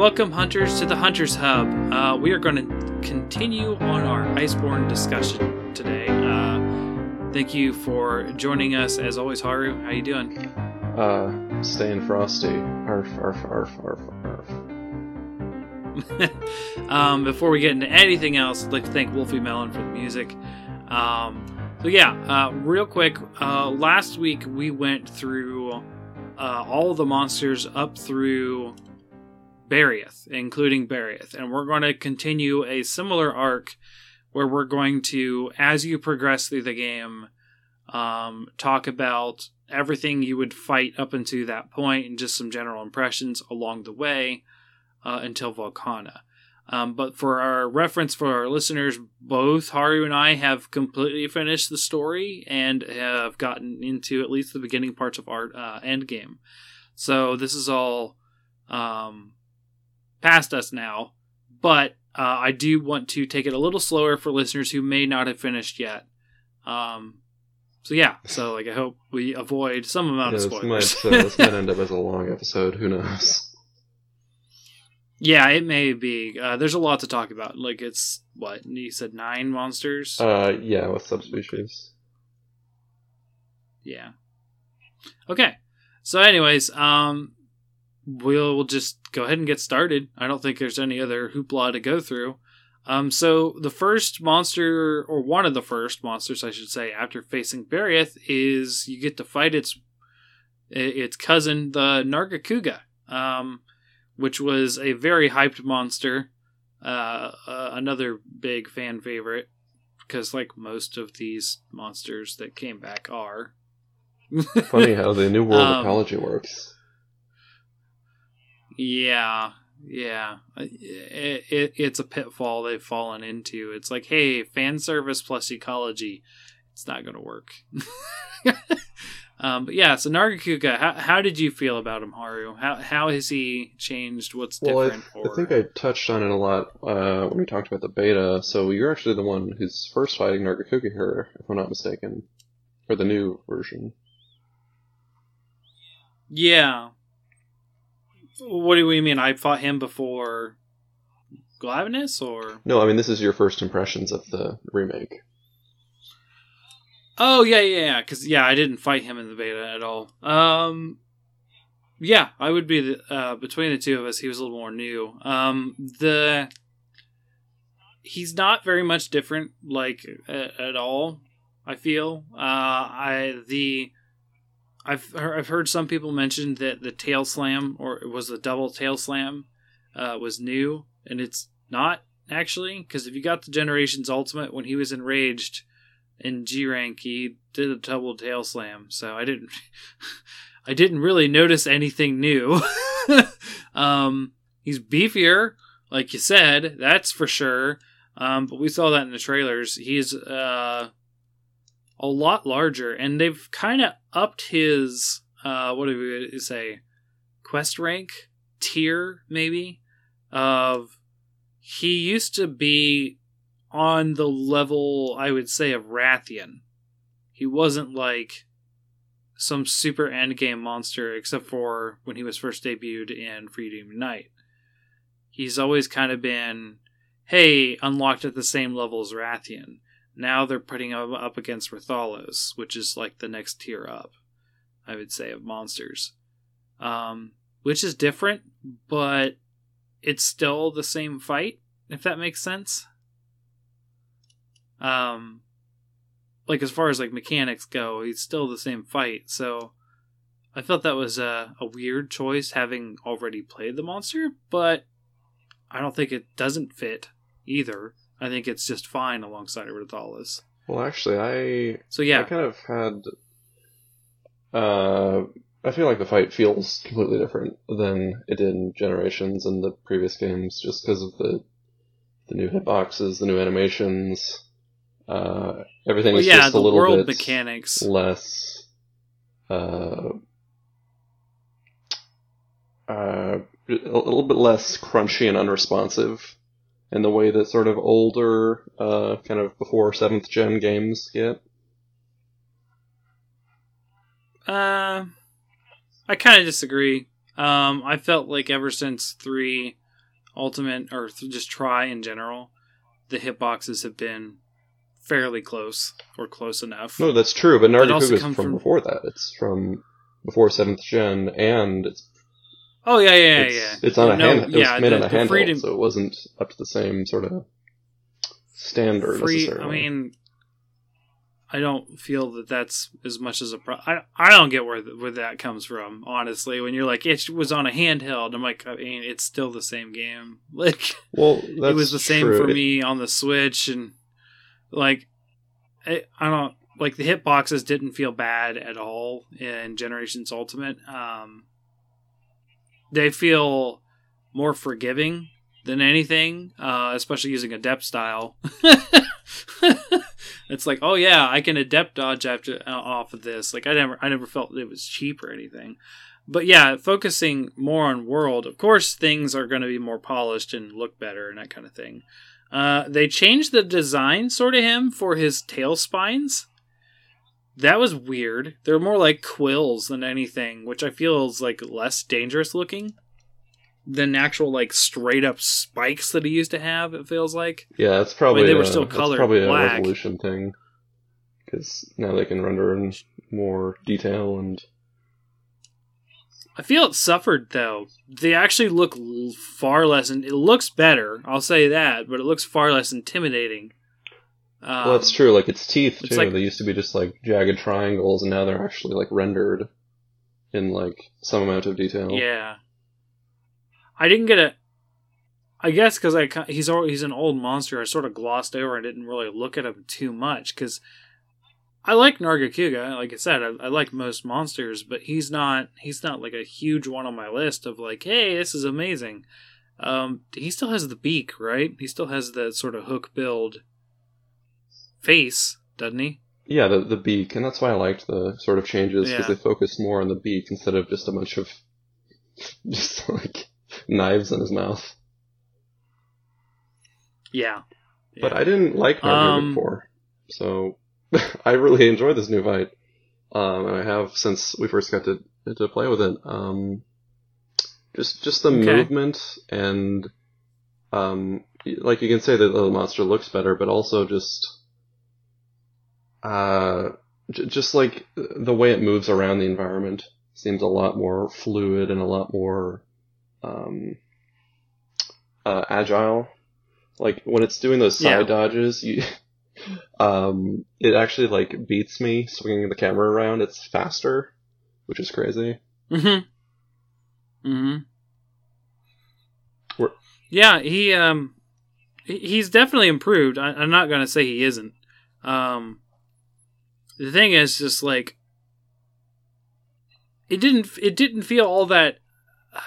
welcome hunters to the Hunters Hub. Uh, we are going to continue on our Iceborne discussion today. Uh, thank you for joining us, as always, Haru. How you doing? Uh, staying frosty. Arf, arf, arf, arf, arf. um, before we get into anything else, I'd like to thank Wolfie Melon for the music. Um, so yeah, uh, real quick. Uh, last week we went through uh, all the monsters up through Barioth, including Barioth, and we're going to continue a similar arc where we're going to, as you progress through the game, um, talk about everything you would fight up until that point and just some general impressions along the way uh, until Velkhana. Um, but for our reference for our listeners, both Haru and I have completely finished the story and have gotten into at least the beginning parts of our uh, game. So this is all um, past us now. But uh, I do want to take it a little slower for listeners who may not have finished yet. Um, so yeah, so like I hope we avoid some amount Yeah, of this spoilers. might, uh, this might end up as a long episode. Who knows? yeah, it may be. Uh, there's a lot to talk about. Like it's what you said, nine monsters. Uh, yeah, with subspecies. Yeah. Okay. So, anyways, um, we'll just go ahead and get started. I don't think there's any other hoopla to go through. Um, so the first monster, or one of the first monsters, I should say, after facing Barioth, is you get to fight its its cousin, the Nargacuga, um, which was a very hyped monster. Uh, uh, another big fan favorite, because like most of these monsters that came back are. Funny how the new world Um, ecology works. Yeah, yeah. It, it, it's a pitfall they've fallen into. It's like, hey, fan service plus ecology. It's not going to work. um, but yeah, so Nargacuga, how, how did you feel about him, Haru? How, how has he changed? What's Well, I, different? I or... think I touched on it a lot uh, when we talked about the beta. So you're actually the one who's first fighting Nargacuga here, if I'm not mistaken, for the new version. Yeah. What do we mean? I fought him before Glavenus, or No, I mean this is your first impressions of the remake. Oh yeah, yeah, yeah. Because yeah, I didn't fight him in the beta at all. Um, yeah, I would be the, uh, between the two of us. He was a little more new. Um, the he's not very much different, like at, at all. I feel. Uh, I the I've heard, I've heard some people mention that the tail slam or it was the double tail slam uh, was new, and it's not actually because if you got the Generations Ultimate when he was enraged in G rank, he did a double tail slam. So I didn't, I didn't really notice anything new. um, he's beefier, like you said, that's for sure. Um, but we saw that in the trailers. He's uh, a lot larger, and they've kind of upped his uh, what do we say, quest rank tier maybe of he used to be on the level I would say of Rathian. He wasn't like some super endgame monster except for when he was first debuted in Freedom Unite. He's always kind of been, hey, unlocked at the same level as Rathian. Now they're putting him up against Rathalos, which is like the next tier up, I would say, of monsters. Um, which is different, but it's still the same fight, if that makes sense. Um, like as far as like mechanics go, it's still the same fight. So I felt that was a, a weird choice having already played the monster, but I don't think it doesn't fit either. I think it's just fine alongside Rathalos. Well, actually, I So yeah, I kind of had. Uh, I feel like the fight feels completely different than it did in Generations and the previous games, just because of the the new hitboxes, the new animations. Uh, everything well, is yeah, just a the little world bit mechanics. less. Uh, uh, a little bit less crunchy and unresponsive in the way that sort of older, uh, kind of before seventh gen games get. Uh, I kind of disagree. Um, I felt like ever since three, Ultimate or th- just Tri in general, the hitboxes have been fairly close or close enough. No, that's true, but Nargacuga is from, from- before that. It's from before seventh gen, and it's Oh yeah, yeah, it's, yeah. it's on a No, hand. It yeah, was made the- on a handheld, freedom- so it wasn't up to the same sort of standard free. I mean, I don't feel that that's as much as a pro. I, I don't get where where that comes from. Honestly, when you're like it was on a handheld, I'm like, I mean, it's still the same game. Like well, it was the same true. for me on the Switch, and like I, I don't like the hitboxes didn't feel bad at all in Generations Ultimate. Um, they feel more forgiving than anything, uh, especially using adept style. it's like, oh yeah, I can adept dodge after uh, off of this. Like I never, I never felt it was cheap or anything. But yeah, focusing more on world. Of course, things are going to be more polished and look better and that kind of thing. Uh, they changed the design sort of him for his tail spines. That was weird. They're more like quills than anything, which I feel is like less dangerous looking than actual like straight up spikes that he used to have. It feels like. Yeah, it's probably they were a- still that's colored probably black. a resolution thing because now they can render in more detail and I feel it suffered though. They actually look far less, and it looks better. I'll say that, but it looks far less intimidating. Um, well, that's true. Like its teeth it's too. like- they used to be just like jagged triangles, and now they're actually like rendered in like some amount of detail. Yeah, I didn't get it. I guess because I he's he's an old monster. I sort of glossed over and didn't really look at him too much because I like Nargacuga. Like I said, I, I like most monsters, but he's not he's not like a huge one on my list of like, hey, this is amazing. Um, he still has the beak, right? He still has the sort of hook build face, doesn't he? Yeah, the the beak, and that's why I liked the sort of changes because Yeah. they focused more on the beak instead of just a bunch of just like knives in his mouth. Yeah. But I didn't like Nargacuga Um, before, so I really enjoyed this new fight. Um, and I have since we first got to to play with it. Um, just just the Okay. movement and um, like you can say that the monster looks better, but also just uh, j- just like the way it moves around the environment seems a lot more fluid and a lot more um, uh, agile. Like when it's doing those side Yeah. dodges, you um, it actually like beats me swinging the camera around. It's faster, which is crazy. Mm-hmm. Mm-hmm. We're- Yeah, he um, he's definitely improved. I, I'm not gonna say he isn't. Um, the thing is, just like it didn't it didn't feel all that.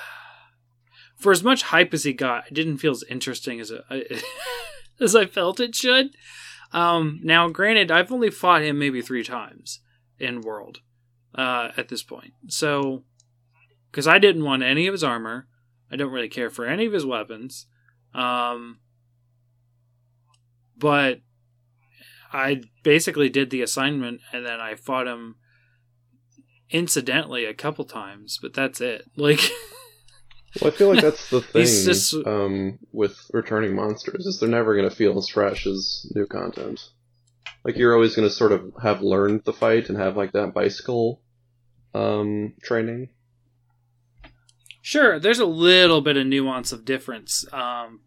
For as much hype as he got, it didn't feel as interesting as it, as I felt it should. Um, now, granted, I've only fought him maybe three times in World uh, at this point, so because I didn't want any of his armor. I don't really care for any of his weapons. Um, but I basically did the assignment and then I fought him incidentally a couple times, but that's it. Like, Well, I feel like that's the thing just- um, with returning monsters is they're never going to feel as fresh as new content. Like you're always going to sort of have learned the fight and have like that bicycle um, training. sure, there's a little bit of nuance of difference. Um,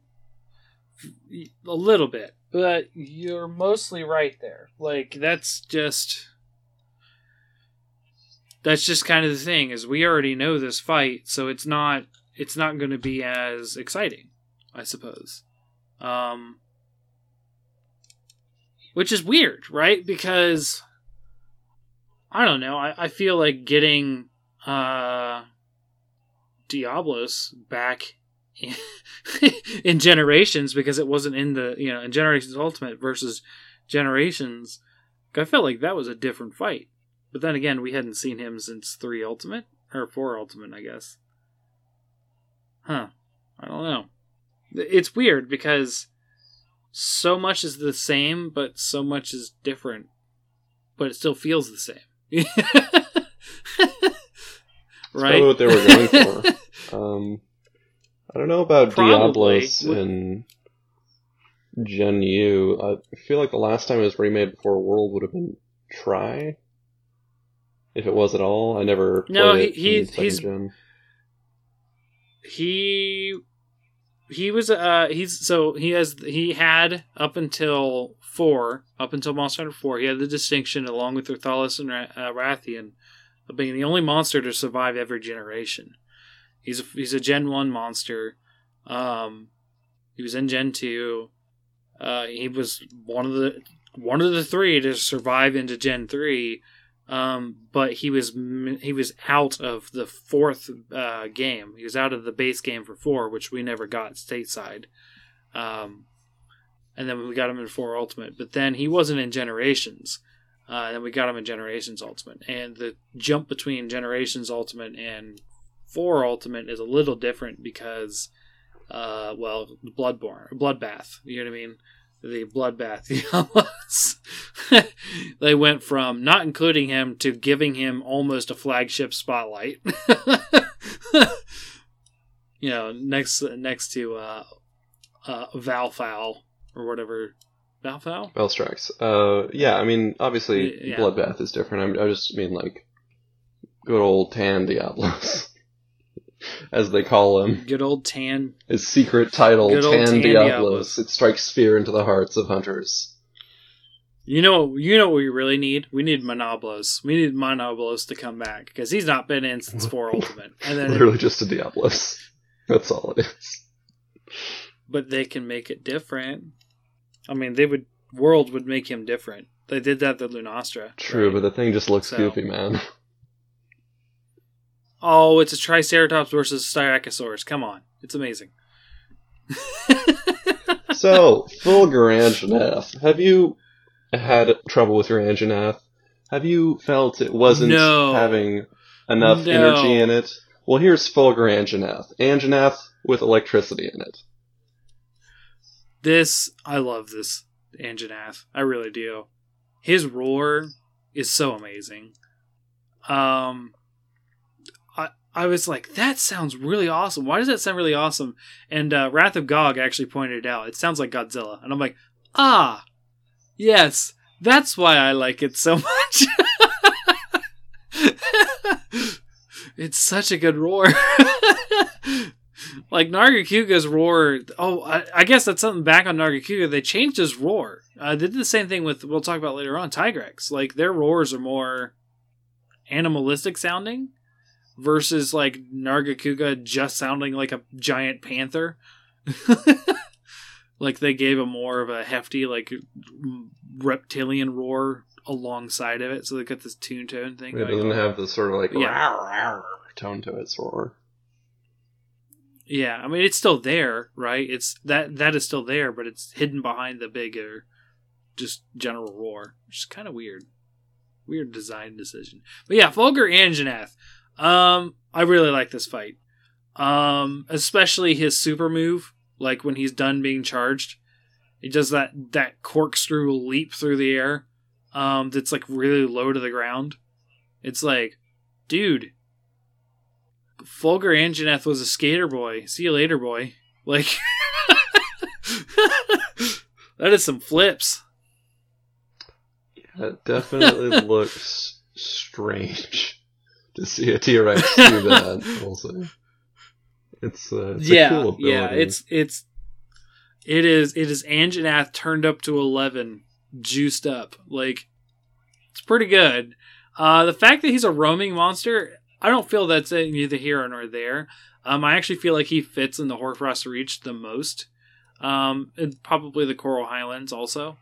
a little bit, but you're mostly right there. Like, that's just. That's just kind of the thing is we already know this fight, so it's not it's not going to be as exciting, I suppose. Um, which is weird, right? Because I don't know. I, I feel like getting uh, Diablos back in, Generations because it wasn't in the you know in Generations Ultimate versus Generations. I felt like that was a different fight. But then again, we hadn't seen him since three Ultimate or four Ultimate, I guess. Huh. I don't know. It's weird because so much is the same, but so much is different. But it still feels the same. Right? probably what they were going for. Um, I don't know about Probably. Diablos in Gen U. I feel like the last time it was remade before World would have been Tri. If it was at all. I never played No, it he- he- he's- gen. he he was uh he's so he has he had up until four up until monster hunter 4 he had the distinction along with Rathalos and uh, rathian of being the only monster to survive every generation he's a, he's a gen 1 monster um he was in gen 2 uh he was one of the one of the three to survive into gen 3 um, but he was he was out of the fourth uh, game. He was out of the base game for four, which we never got stateside. Um, and then we got him in four ultimate, but then he wasn't in generations. Uh, and then we got him in generations ultimate, and the jump between generations ultimate and four ultimate is a little different because, uh, well, bloodborne, bloodbath. You know what I mean? the bloodbath Diablos. they went from not including him to giving him almost a flagship spotlight. you know, next next to uh, uh, Valfowl or whatever. Valfowl? Valstrax. Uh, yeah, I mean, obviously, yeah. Bloodbath is different. I, I just mean, like, good old Tan Diablos. As they call him. Good old tan. His secret title, Good Tan, Tan Diablos. Diablos. It strikes fear into the hearts of hunters. You know, you know what we really need. We need Monoblos. We need Monoblos to come back because he's not been in since four ultimate, and then Literally just a Diablos. That's all it is. but they can make it different. I mean, they would world would make him different. They did that to Lunastra. True, right? but the thing just looks So- goofy, man. oh, it's a Triceratops versus Styracosaurus. Come on, it's amazing. so, Fulgur Anjanath. Have you had trouble with your Anjanath? Have you felt it wasn't No. having enough No. energy in it? Well, here's Fulgur Anjanath. Anjanath with electricity in it. This I love this Anjanath. I really do. His roar is so amazing. Um I was like, that sounds really awesome. Why does that sound really awesome? And uh, Wrath of Gog actually pointed it out. It sounds like Godzilla. And I'm like, ah, yes, that's why I like it so much. it's such a good roar. like Nargacuga's roar. Oh, I, I guess that's something back on Nargacuga. They changed his roar. Uh, they did the same thing with. We'll talk about later on. Tigrex. Like their roars are more animalistic sounding versus like Nargacuga just sounding like a giant panther. like they gave a more of a hefty like reptilian roar alongside of it, so they got this tune tone thing. It doesn't have the sort of like Yeah. "Rawr, rawr" tone to its roar. Yeah, I mean it's still there, right? It's that that is still there, but it's hidden behind the bigger, uh, just general roar, which is kind of weird, weird design decision. But yeah, Fulgur Anjanath. Um, I really like this fight. Um, especially his super move, like when he's done being charged, he does that that corkscrew leap through the air. Um, that's like really low to the ground. It's like, dude, Fulgur Anjanath was a skater boy. See you later, boy. Like that is some flips. It definitely looks strange to see a T Rex do that. I'll. It's, uh, it's a yeah, cool ability. yeah. It's it's it is it is Anjanath turned up to eleven, juiced up. Like it's pretty good. Uh, the fact that he's a roaming monster, I don't feel that's neither here nor there. Um, I actually feel like he fits in the Hoarfrost Reach the most. Um, and probably the Coral Highlands also.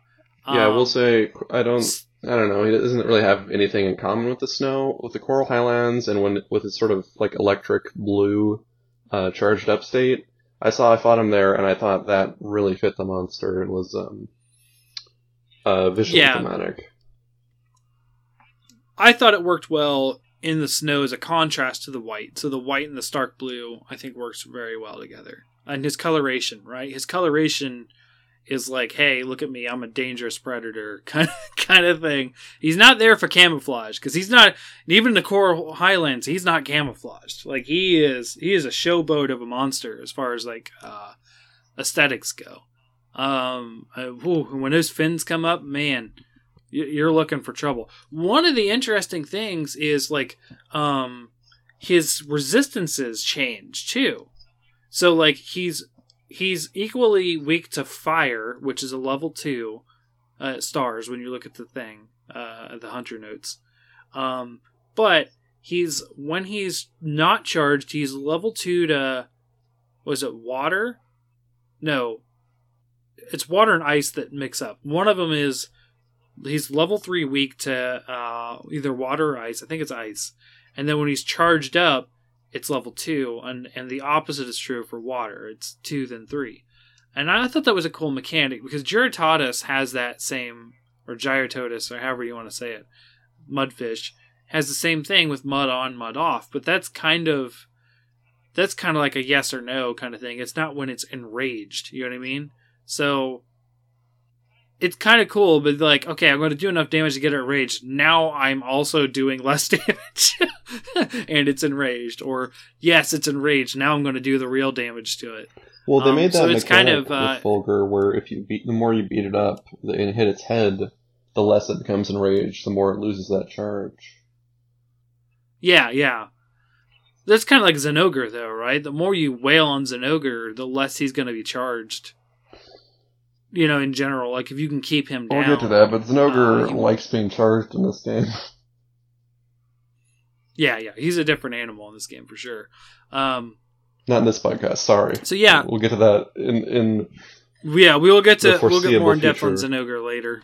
yeah. Um, we'll say I don't. I don't know. He doesn't really have anything in common with the snow, with the Coral Highlands, and when with his sort of like electric blue, uh, charged up state. I saw I fought him there, and I thought that really fit the monster and was um, uh, visually Yeah. thematic. I thought it worked well in the snow as a contrast to the white. So the white and the stark blue, I think, works very well together. And his coloration, right? His coloration is like, "Hey, look at me, I'm a dangerous predator," kind of kind of thing. He's not there for camouflage because he's not even the Coral Highlands. He's not camouflaged. Like he is, he is a showboat of a monster as far as like uh, aesthetics go. Um, when those fins come up, man, you're looking for trouble. One of the interesting things is like, um, his resistances change too. So like he's he's equally weak to fire, which is a level two uh, stars when you look at the thing, uh, the hunter notes. Um, but he's when he's not charged, he's level two to was it water? No, it's water and ice that mix up. One of them is he's level three weak to uh, either water or ice. I think it's ice. And then when he's charged up, it's level two, and and the opposite is true for water. It's two then three. And I thought that was a cool mechanic because Gyrotatus has that same, or Gyrototus, or however you want to say it, mudfish has the same thing with mud on, mud off. But that's kind of that's kind of like a yes or no kind of thing. It's not when it's enraged. You know what I mean? So it's kind of cool, but like, okay, I'm going to do enough damage to get it enraged. Now I'm also doing less damage, and it's enraged. Or yes, it's enraged. Now I'm going to do the real damage to it. Well, they Um, made that so it's kind of, uh, with where if you beat, the more you beat it up and hit its head, the less it becomes enraged, the more it loses that charge. Yeah, yeah. That's kind of like Zinogre, though, right? The more you wail on Zinogre, the less he's going to be charged. You know, in general, like if you can keep him down. We'll get to that, but Zinogre Uh, likes being charged in this game. Yeah, yeah, he's a different animal in this game for sure. Um, Not in this podcast, sorry. so yeah, We'll get to that in, in Yeah, we will get to we'll get more in depth on. Zinogre later.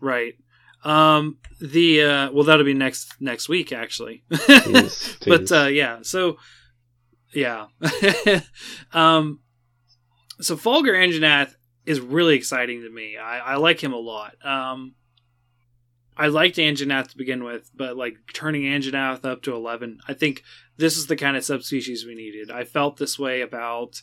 Right. Um the uh well that'll be next next week actually. tease. but uh yeah, so yeah. um so Fulgur Anjanath is really exciting to me. I, I like him a lot. Um I liked Anjanath to begin with, but like turning Anjanath up to 11, I think this is the kind of subspecies we needed. I felt this way about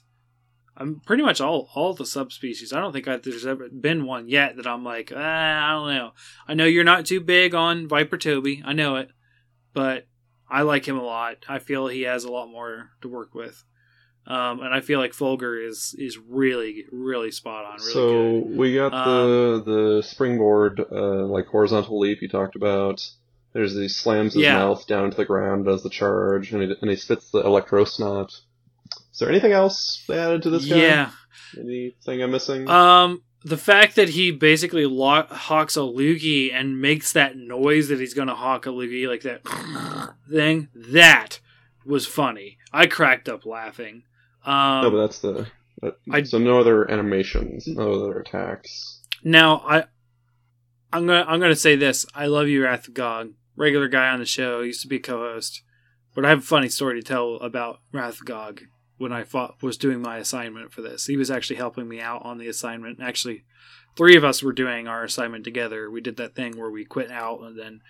I'm pretty much all all the subspecies. I don't think I, there's ever been one yet that I'm like, ah, I don't know. I know you're not too big on Viper Tobi. I know it, but I like him a lot. I feel he has a lot more to work with, um, and I feel like Fulgur is is really really spot on. Really so good. Um, we got the the springboard, uh, like horizontal leap you talked about. There's he slams his Yeah. mouth down to the ground, does the charge, and he, and he spits the electro snot. Is there anything else they added to this guy? Yeah. Anything I'm missing? Um, the fact that he basically lo- hawks a loogie and makes that noise that he's going to hawk a loogie, like that thing, that was funny. I cracked up laughing. Um, no, but that's the. That, I- so no other animations, no other attacks. Now I, I'm gonna I'm gonna say this. I love you, Wrath Gog, regular guy on the show. Used to be co-host, but I have a funny story to tell about Wrath Gog. When I fought, was doing my assignment for this, he was actually helping me out on the assignment. Actually, three of us were doing our assignment together. We did that thing where we quit out and then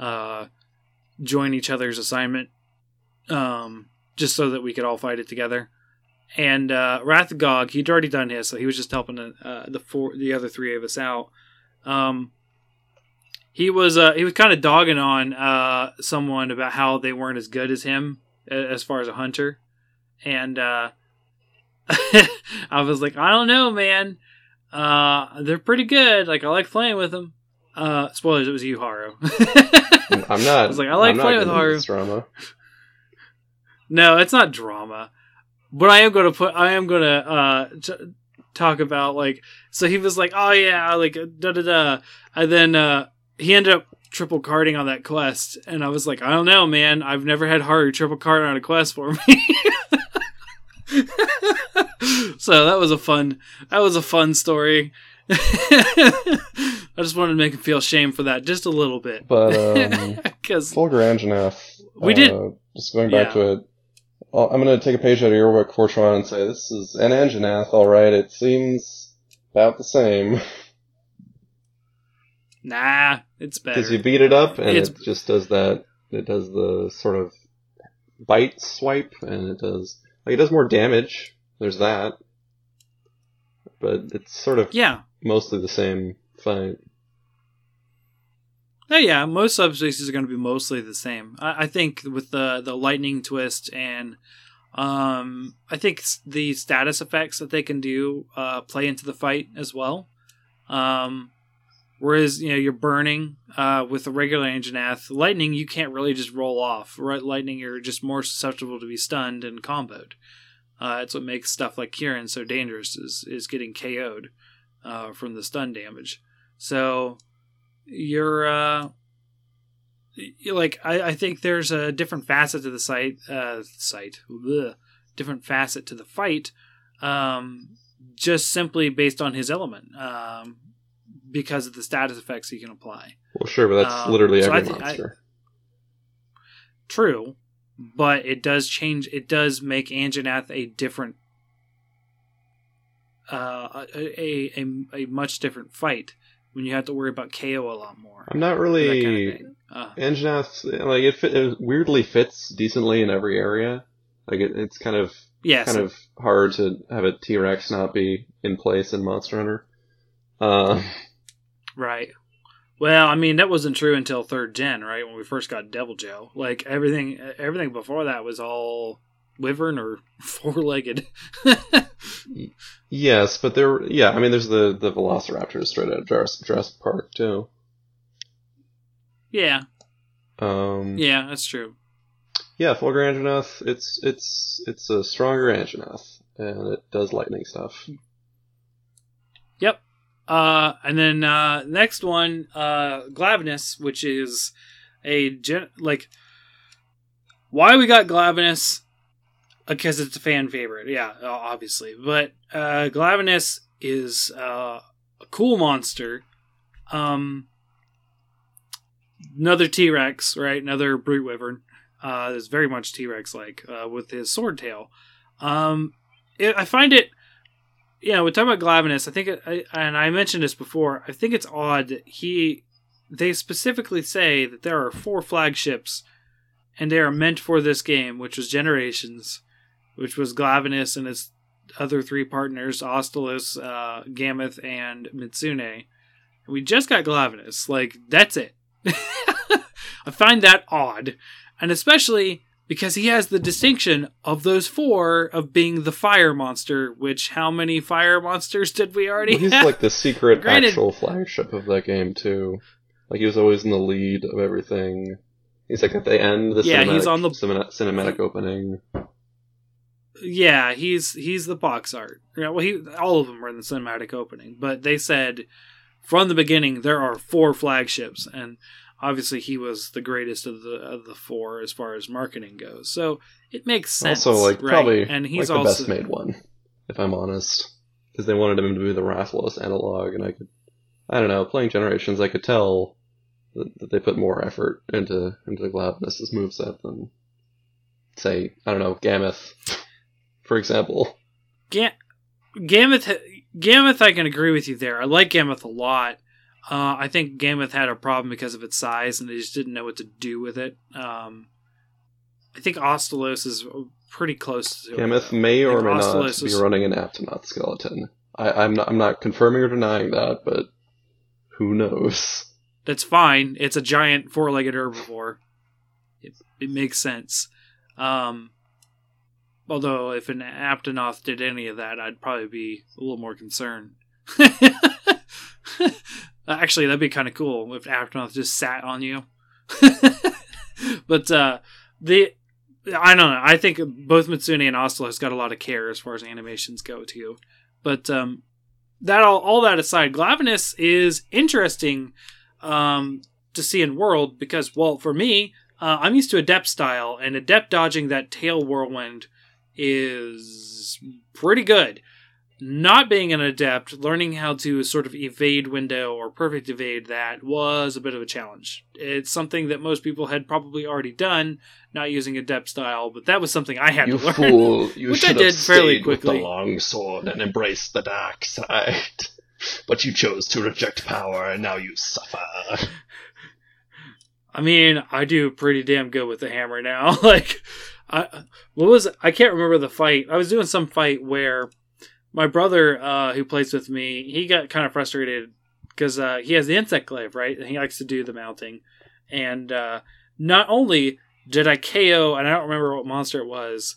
uh, join each other's assignment, um, just so that we could all fight it together and uh, Wrath of Gog, he'd already done his, so he was just helping uh, the four, the other three of us out. Um, he was uh, he was kind of dogging on uh, someone about how they weren't as good as him as far as a hunter, and uh, I was like, I don't know, man. Uh, they're pretty good. Like I like playing with them. Uh, spoilers, it was you, Haru. I'm not. I was like, I like I'm playing with Haru. drama. No, it's not drama. But I am going to put. I am going to uh, t- talk about like. So he was like, "Oh yeah, like da da da," and then uh, he ended up triple carding on that quest, and I was like, "I don't know, man. I've never had Haru triple card on a quest for me." so that was a fun. That was a fun story. I just wanted to make him feel shame for that just a little bit, But um, because Fulgur Anjanath. We did- Uh, just going back Yeah. to it. I'm going to take a page out of your book, Fortran, and say this is an Anjanath. All right, it seems about the same nah, it's better. because you beat it up and It's- it just does that. It does the sort of bite swipe, and it does like it does more damage. There's that. but it's sort of Yeah. mostly the same fight. Oh, yeah, most subspecies are going to be mostly the same. I, I think with the the lightning twist and um, I think the status effects that they can do uh, play into the fight as well. Um, whereas you know you're burning uh, with a regular Anjanath, lightning you can't really just roll off. Right, lightning you're just more susceptible to be stunned and comboed. Uh, it's what makes stuff like Kirin so dangerous is is getting KO'd uh, from the stun damage. So you're uh you like I, I think there's a different facet to the site uh site Ugh. different facet to the fight um just simply based on his element um because of the status effects he can apply Well, sure, but that's Um, literally so I every I- monster. true but it does change it does make Anjanath a different uh a, a, a, a much different fight when you have to worry about KO a lot more I'm not really. kind of. Uh, like it, fit, it weirdly fits decently in every area. Like it, it's kind of yes kind of hard to have a T Rex not be in place in Monster Hunter. Uh, Right. Well, I mean that wasn't true until third gen, right? When we first got Deviljho, like everything, everything before that was all wyvern or four legged. yes, but there, yeah, I mean, there's the the Velociraptors straight out of Jurassic, Jurassic Park too. yeah, Um, yeah, that's true. yeah, Fulgur Anjanath, it's it's it's a stronger Anjanath, and it does lightning stuff. Yep. Uh, and then uh, next one, uh, Glavenus, which is a gen- like why we got Glavenus because it's a fan favorite, yeah, obviously. But uh, Glavenus is uh, a cool monster. Um, another T Rex, right? Another brute wyvern. Uh, is very much T Rex like uh, with his sword tail. Um, it, I find it you know, we're talking about Glavenus. I think, it, I, and I mentioned this before. I think it's odd that he. They specifically say that there are four flagships, and they are meant for this game, which was Generations, which was Glavenus and his other three partners, Astalos, uh, Gammoth, and Mitsune. And we just got Glavenus. Like that's it. I find that odd, and especially because he has the distinction of those four of being the fire monster. Which how many fire monsters did we already Well, he's have? like the secret Granted- actual flagship of that game too. Like he was always in the lead of everything. He's like at the end, the Yeah, cinematic, he's on the- cinematic opening. Yeah, he's he's the box art. Yeah, well, he all of them are in the cinematic opening, but they said from the beginning there are four flagships, and obviously he was the greatest of the of the four as far as marketing goes. So it makes sense. also, like right? probably and like he's the also best made one, if I'm honest, because they wanted him to be the Rathalos analog, and I could, I don't know, playing Generations, I could tell that, that they put more effort into into Glavenus's moveset than, say, I don't know, Gammoth, for example. Ga- Gammoth, Gammoth, I can agree with you there. I like Gammoth a lot. Uh, I think Gammoth had a problem because of its size, and they just didn't know what to do with it. Um, I think Astalos is pretty close to it, Gammoth though. may or may not Astalos be running an Aptonoth skeleton. I, I'm not I'm not confirming or denying that, but who knows? That's fine. It's a giant four-legged herbivore. It, it makes sense. Um, although if an Aptonoth did any of that, I'd probably be a little more concerned. Actually, that'd be kind of cool if Aptonoth just sat on you. but uh, the I don't know. I think both Mitsune and Astalos got a lot of care as far as animations go too. But um, that all all that aside, Glavenus is interesting um, to see in World because, well, for me, uh, I'm used to Adept style, and Adept dodging that tail whirlwind is pretty good. Not being an Adept, learning how to sort of evade window or perfect evade that was a bit of a challenge. It's something that most people had probably already done, not using Adept style, but that was something I had You to learn. fool! You Which I did fairly stayed with the long sword and embraced the dark side. But you chose to reject power, and now you suffer. I mean, I do pretty damn good with the hammer now. like, I what was? I can't remember the fight. I was doing some fight where my brother uh, who plays with me, he got kind of frustrated because uh, he has the insect glaive, right? And he likes to do the mounting. And uh, not only did I KO, and I don't remember what monster it was,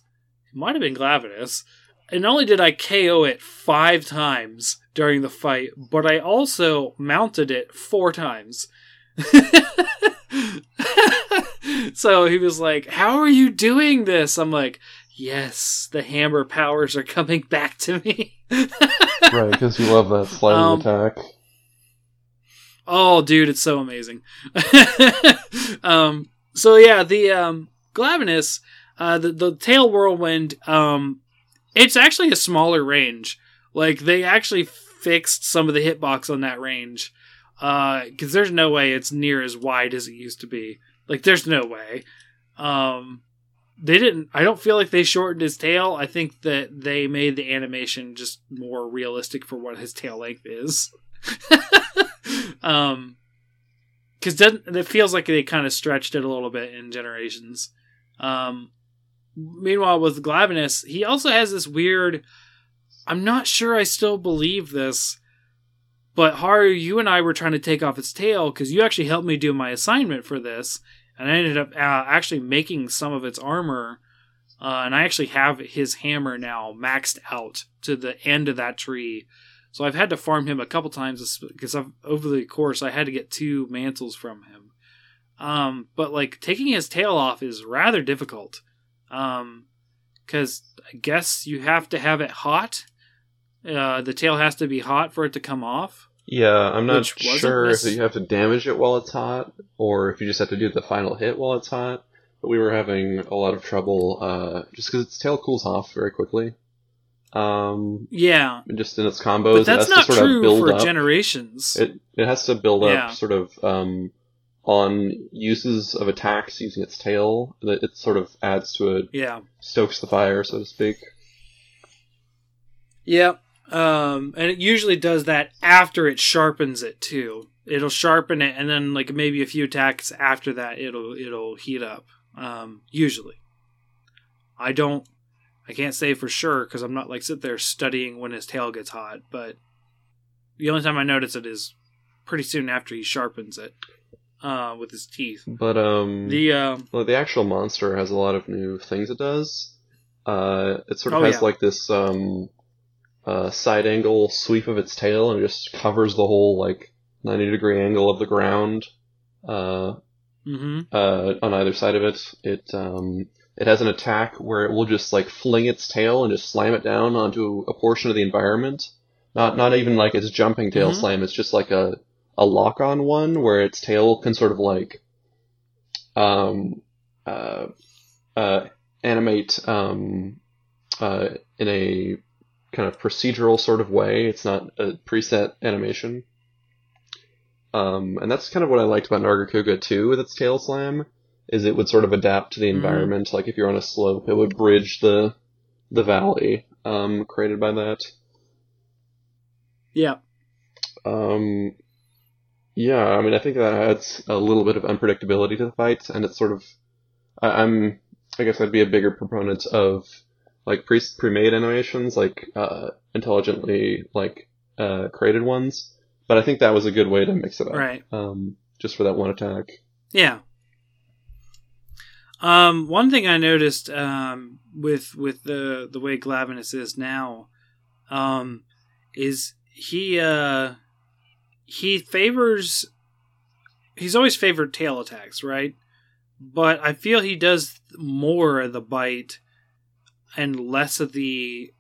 it might have been Glavenus. And not only did I KO it five times during the fight, but I also mounted it four times. so he was like, How are you doing this? I'm like, Yes, the hammer powers are coming back to me. right, because you love that sliding um, attack. Oh, dude, it's so amazing. um, so yeah, the um, Glavenus, uh, the the tail whirlwind, um, it's actually a smaller range. Like they actually fixed some of the hitbox on that range, because uh, there's no way it's near as wide as it used to be. Like there's no way. Um, they didn't. I don't feel like they shortened his tail. I think that they made the animation just more realistic for what his tail length is. um, because it feels like they kind of stretched it a little bit in Generations. Um, meanwhile, with Glavenus, he also has this weird. I'm not sure I still believe this, but Haru, you and I were trying to take off its tail because you actually helped me do my assignment for this, and I ended up uh, actually making some of its armor. Uh, and I actually have his hammer now maxed out to the end of that tree so I've had to farm him a couple times because I've, over the course I had to get two mantles from him. Um, but like taking his tail off is rather difficult. Um, because I guess you have to have it hot. Uh, the tail has to be hot for it to come off. Yeah, I'm not sure if you have to damage it while it's hot, or if you just have to do the final hit while it's hot. But we were having a lot of trouble, uh, just because its tail cools off very quickly. Um, yeah, just in its combos. But that's not true for up. generations. It it has to build up sort of um, on uses of attacks using its tail. That it sort of adds to it. Yeah, stokes the fire, so to speak. Yep. Um, and it usually does that after it sharpens it too. It'll sharpen it, and then like maybe a few attacks after that, it'll it'll heat up. Um, usually, I don't I can't say for sure because I'm not like sit there studying when his tail gets hot, but the only time I notice it is pretty soon after he sharpens it uh, with his teeth. But um, the uh, well, the actual monster has a lot of new things it does. Uh, it sort of oh, has yeah. like this um, uh, side angle sweep of its tail and just covers the whole like 90 degree angle of the ground uh, mm-hmm. uh, on either side of it. It um, it has an attack where it will just like fling its tail and just slam it down onto a portion of the environment. Not not even like its jumping tail mm-hmm. slam. It's just like a a lock on one where its tail can sort of like um uh uh animate um uh in a kind of procedural sort of way. It's not a preset animation. Um, and that's kind of what I liked about Nargacuga too with its tail slam is it would sort of adapt to the mm-hmm. environment. Mm-hmm. Like if you're on a slope, it would bridge the the valley um, created by that. Yeah. Um, yeah, I mean, I think that adds a little bit of unpredictability to the fight, and it's sort of, I, am I guess I'd be a bigger proponent of like pre pre-made animations, like uh, intelligently like uh, created ones. But I think that was a good way to mix it up, right? Um, just for that one attack. Yeah, um, one thing I noticed um, with with the the way Glavenus is now um, is he uh, he favors he's always favored tail attacks, right? But I feel he does more of the bite and less of the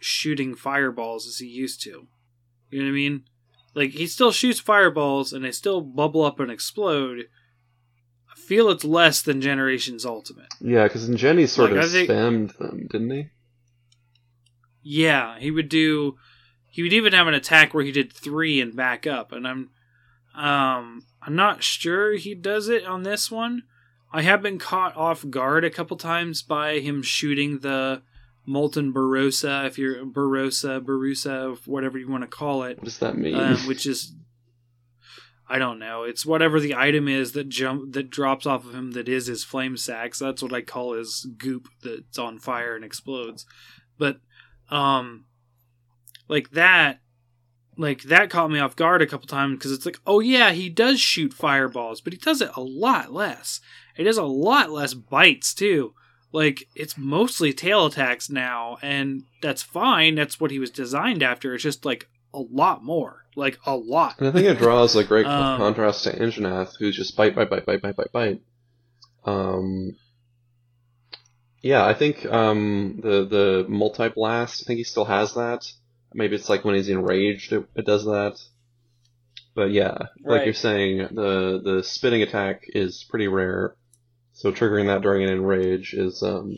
shooting fireballs as he used to. You know what I mean? Like he still shoots fireballs and they still bubble up and explode, I feel it's less than Generations Ultimate. Yeah, because in Gen sort like, of think, spammed them, didn't he? Yeah, he would do. He would even have an attack where he did three and back up, and I'm, um, I'm not sure he does it on this one. I have been caught off guard a couple times by him shooting the molten barossa, if you're barossa, barusa, whatever you want to call it. What does that mean? Um, which is I don't know. It's whatever the item is that jump that drops off of him that is his flame sacks. That's what I call his goop that's on fire and explodes. But um like that like that caught me off guard a couple times because it's like oh yeah he does shoot fireballs but he does it a lot less he does a lot less bites too like it's mostly tail attacks now and that's fine that's what he was designed after it's just like a lot more like a lot And I think it draws a great Um, contrast to Anjanath, who's just bite, bite, bite, bite, bite, bite, bite. Um, yeah, I think um, the the multi blast. I think he still has that. Maybe it's like when he's enraged, it, it does that. But yeah, like Right. you're saying, the the spitting attack is pretty rare. So triggering that during an enrage is um,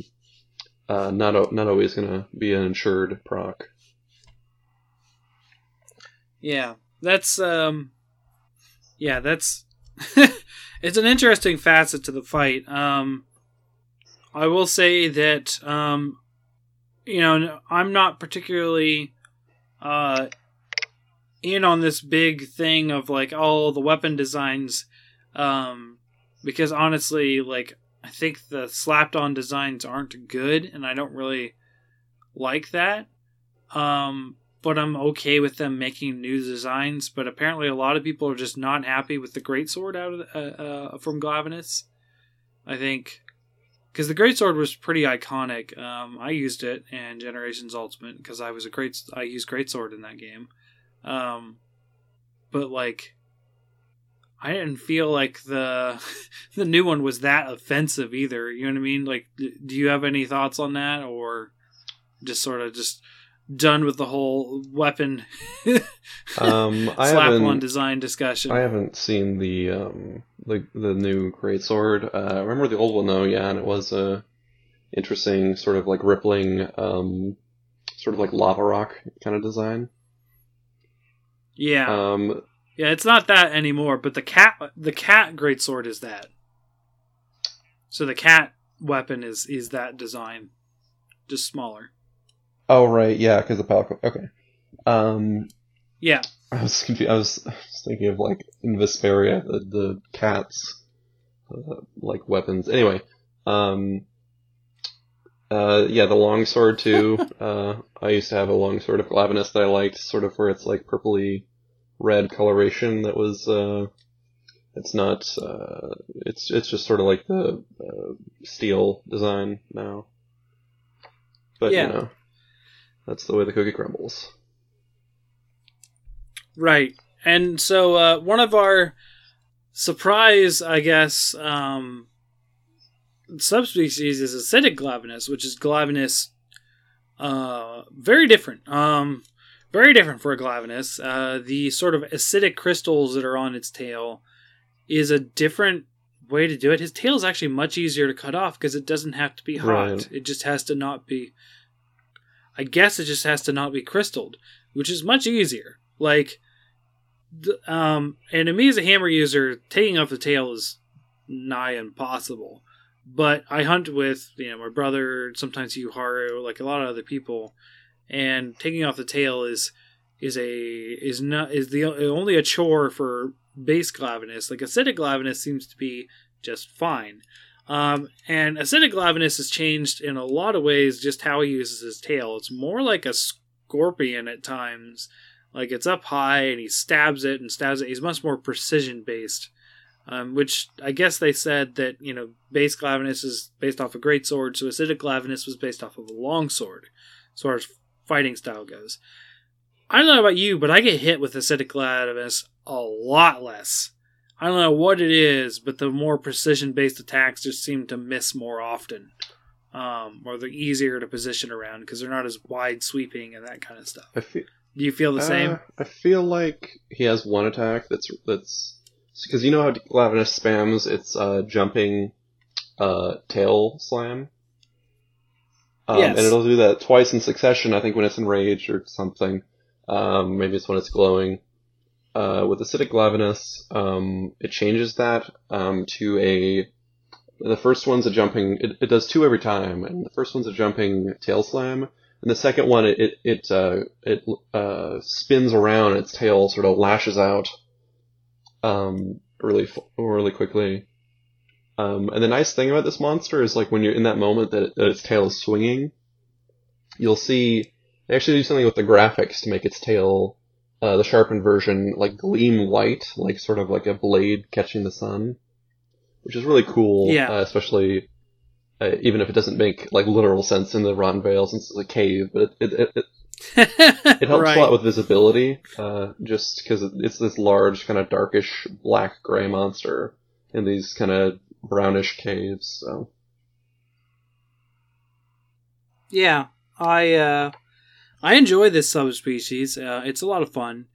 uh, not o- not always gonna be an insured proc. Yeah, that's um, yeah, that's it's an interesting facet to the fight. Um, I will say that um, you know, I'm not particularly uh in on this big thing of like all the weapon designs, um, because honestly, like I think the slapped on designs aren't good, and I don't really like that. Um, but I'm okay with them making new designs. But apparently, a lot of people are just not happy with the great sword out of uh, uh, from Glavenus. I think because the great sword was pretty iconic. Um, I used it in Generations Ultimate because I was a great. I used great sword in that game. Um, but like, I didn't feel like the the new one was that offensive either. You know what I mean? Like, do you have any thoughts on that, or just sort of just done with the whole weapon Um, I slap haven't- on design discussion? I haven't seen the um the the new great sword. Uh, I remember the old one though, yeah, and it was a interesting sort of like rippling, um, sort of like lava rock kind of design. yeah, Um, yeah, it's not that anymore. But the cat, the cat greatsword is that. So the cat weapon is is that design, just smaller. oh right, yeah, because the Palico. Okay. Um, Yeah, I was confused. I was, thinking of like in Vesperia, the the cats, uh, like weapons. Anyway, um, uh, yeah, the longsword too. uh, I used to have a longsword of Glavenus that I liked, sort of for its like purpley red coloration. That was, uh, it's not, uh, it's it's just sort of like the uh, steel design now. But Yeah. you know, that's the way the cookie crumbles. Right. And so uh, one of our surprise, I guess, um, subspecies is acidic glavenus, which is glavenus uh, very different. Um, very different for a glavenus. Uh, the sort of acidic crystals that are on its tail is a different way to do it. His tail is actually much easier to cut off because it doesn't have to be hot. Right. It just has to not be. I guess it just has to not be crystalled, which is much easier. Like, um, and to me as a hammer user, taking off the tail is nigh impossible. But I hunt with you know my brother, sometimes you Haru, like a lot of other people, and taking off the tail is is a is not is the only a chore for base glavenus. Like acidic glavenus seems to be just fine. Um, and acidic glavenus has changed in a lot of ways just how he uses his tail. It's more like a scorpion at times. Like it's up high and he stabs it and stabs it. He's much more precision based. Um, which I guess they said that, you know, base glavenus is based off a great sword, so acidic glavenus was based off of a long sword, far as fighting style goes. I don't know about you, but I get hit with acidic glavenus a lot less. I don't know what it is, but the more precision based attacks just seem to miss more often. Um, or they're easier to position around because they're not as wide sweeping and that kind of stuff. I feel. Do you feel the same? Uh, I feel like he has one attack that's that's because you know how Glavenus spams its uh, jumping uh, tail slam. Um, Yes. And it'll do that twice in succession. I think when it's enraged or something. Um, maybe it's when it's glowing. Uh, with acidic Glavenus, um, it changes that um, to a. The first one's a jumping. It, it does two every time, and the first one's a jumping tail slam, and the second one, it it it, uh, it uh, spins around. Its tail sort of lashes out, um, really really quickly. Um, and the nice thing about this monster is like when you're in that moment that, that its tail is swinging, you'll see they actually do something with the graphics to make its tail, uh, the sharpened version, like gleam white, like sort of like a blade catching the sun, which is really cool. Yeah. Uh, especially uh, even if it doesn't make like literal sense in the Rotten Vale since it's a cave, but it it, it, it helps right. a lot with visibility, uh, just because it's this large, kind of darkish black gray monster in these kind of brownish caves. So Yeah, I uh, I enjoy this subspecies. Uh, it's a lot of fun.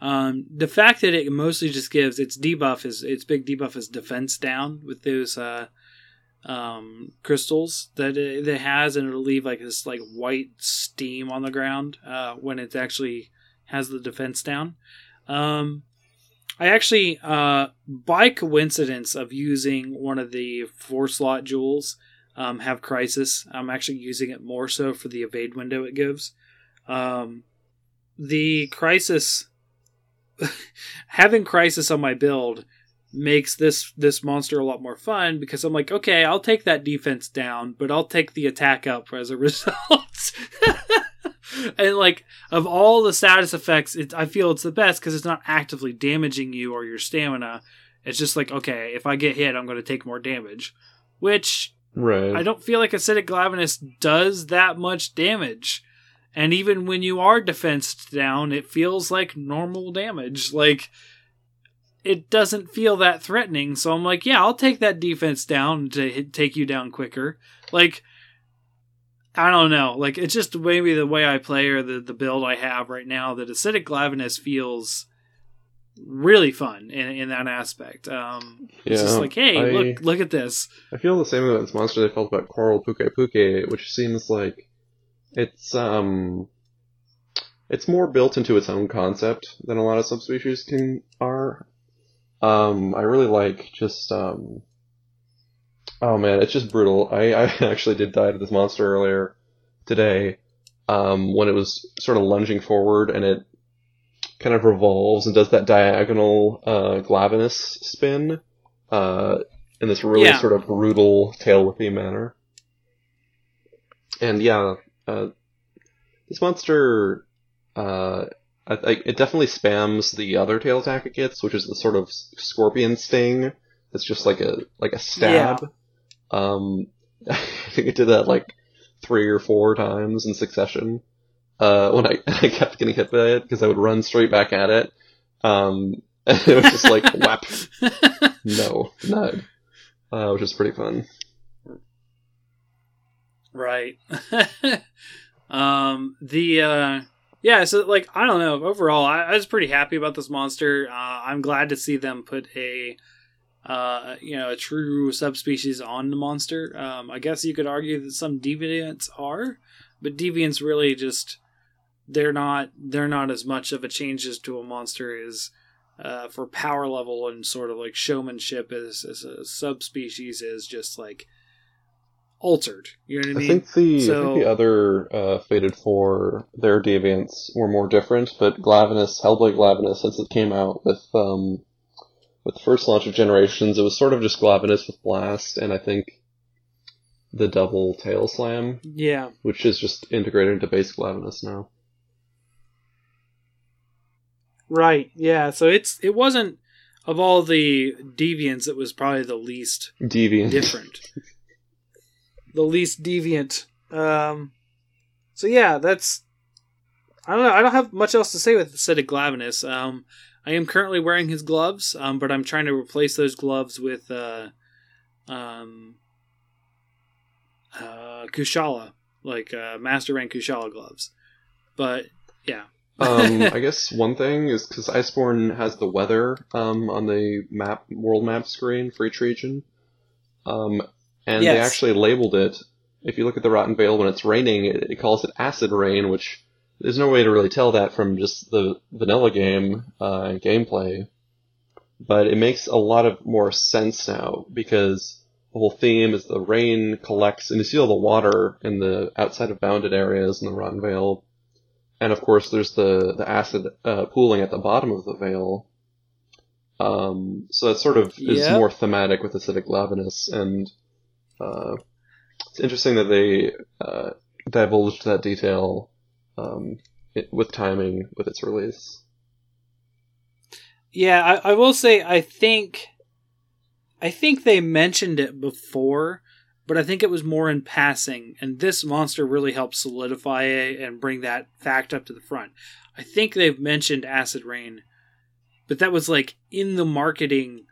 Um, the fact that it mostly just gives its debuff is its big debuff is defense down with those uh, um, crystals that it, that it has, and it'll leave like this like white steam on the ground uh, when it actually has the defense down. Um, I actually, uh, by coincidence of using one of the four slot jewels, um, have crisis. I'm actually using it more so for the evade window it gives. Um, the crisis, having crisis on my build makes this this monster a lot more fun because I'm like, okay, I'll take that defense down, but I'll take the attack up as a result. and like of all the status effects, it, I feel it's the best because it's not actively damaging you or your stamina. It's just like, okay, if I get hit, I'm going to take more damage, which right, I don't feel like acidic glavenus does that much damage. And even when you are defensed down, it feels like normal damage. Like it doesn't feel that threatening. So I'm like, yeah, I'll take that defense down to hit, take you down quicker. Like I don't know. Like it's just maybe the way I play or the the build I have right now that acidic glavenus feels really fun in, in that aspect. Um, it's just like, hey, I- look look at this. I feel the same about this monster I felt about Coral Pukei-Pukei, which seems like it's um it's more built into its own concept than a lot of subspecies can are. Um, I really like just um oh man, it's just brutal. I, I actually did die to this monster earlier today, um, when it was sort of lunging forward and it kind of revolves and does that diagonal uh glavenus spin. Uh in this really Yeah. sort of brutal tail whippy manner. And yeah, uh, this monster, uh, I, I, it definitely spams the other tail attack it gets, which is the sort of scorpion sting. It's just like a like a stab. Um, I think I did that like three or four times in succession. Uh, when I, I kept getting hit by it because I would run straight back at it. Um, and it was just like whap. No, not. Uh, which is pretty fun. Right. um the uh yeah, so like I don't know, overall I, I was pretty happy about this monster. Uh I'm glad to see them put a uh you know, a true subspecies on the monster. Um I guess you could argue that some deviants are, but deviants really just they're not they're not as much of a changes to a monster as uh, for power level and sort of like showmanship as, as a subspecies is just like altered. You know what I mean? I think the I think the other uh, Fated Four, their deviants were more different, but Glavenus, Hellblade Glavenus, since it came out with um, with the first launch of Generations, it was sort of just Glavenus with Blast, and I think the double Tail Slam, Yeah. which is just integrated into base Glavenus now. Right. Yeah. So it's it wasn't of all the deviants, it was probably the least Deviant. different. the least deviant. Um. So yeah, that's. I don't know. I don't have much else to say with acidic glavenus. Um, I am currently wearing his gloves, um, but I'm trying to replace those gloves with uh, um, uh, Kushala, like uh, Master Rank Kushala gloves. But yeah, um, I guess one thing is because Iceborne has the weather um, on the map world map screen for each region, um, and they actually labeled it. If you look at the Rotten Vale when it's raining, it, it calls it acid rain, which there's no way to really tell that from just the vanilla game uh, gameplay. But it makes a lot of more sense now because the whole theme is the rain collects, and you see all the water in the outside of bounded areas in the Rotten Vale and of course there's the the acid uh, pooling at the bottom of the Vale. Um, so that sort of is Yep. more thematic with acidic glavenus, and uh, it's interesting that they uh, divulged that detail um, it, with timing with its release. Yeah, I, I will say I think I think they mentioned it before, but I think it was more in passing, and this monster really helped solidify it and bring that fact up to the front. I think they've mentioned acid rain, but that was like in the marketing,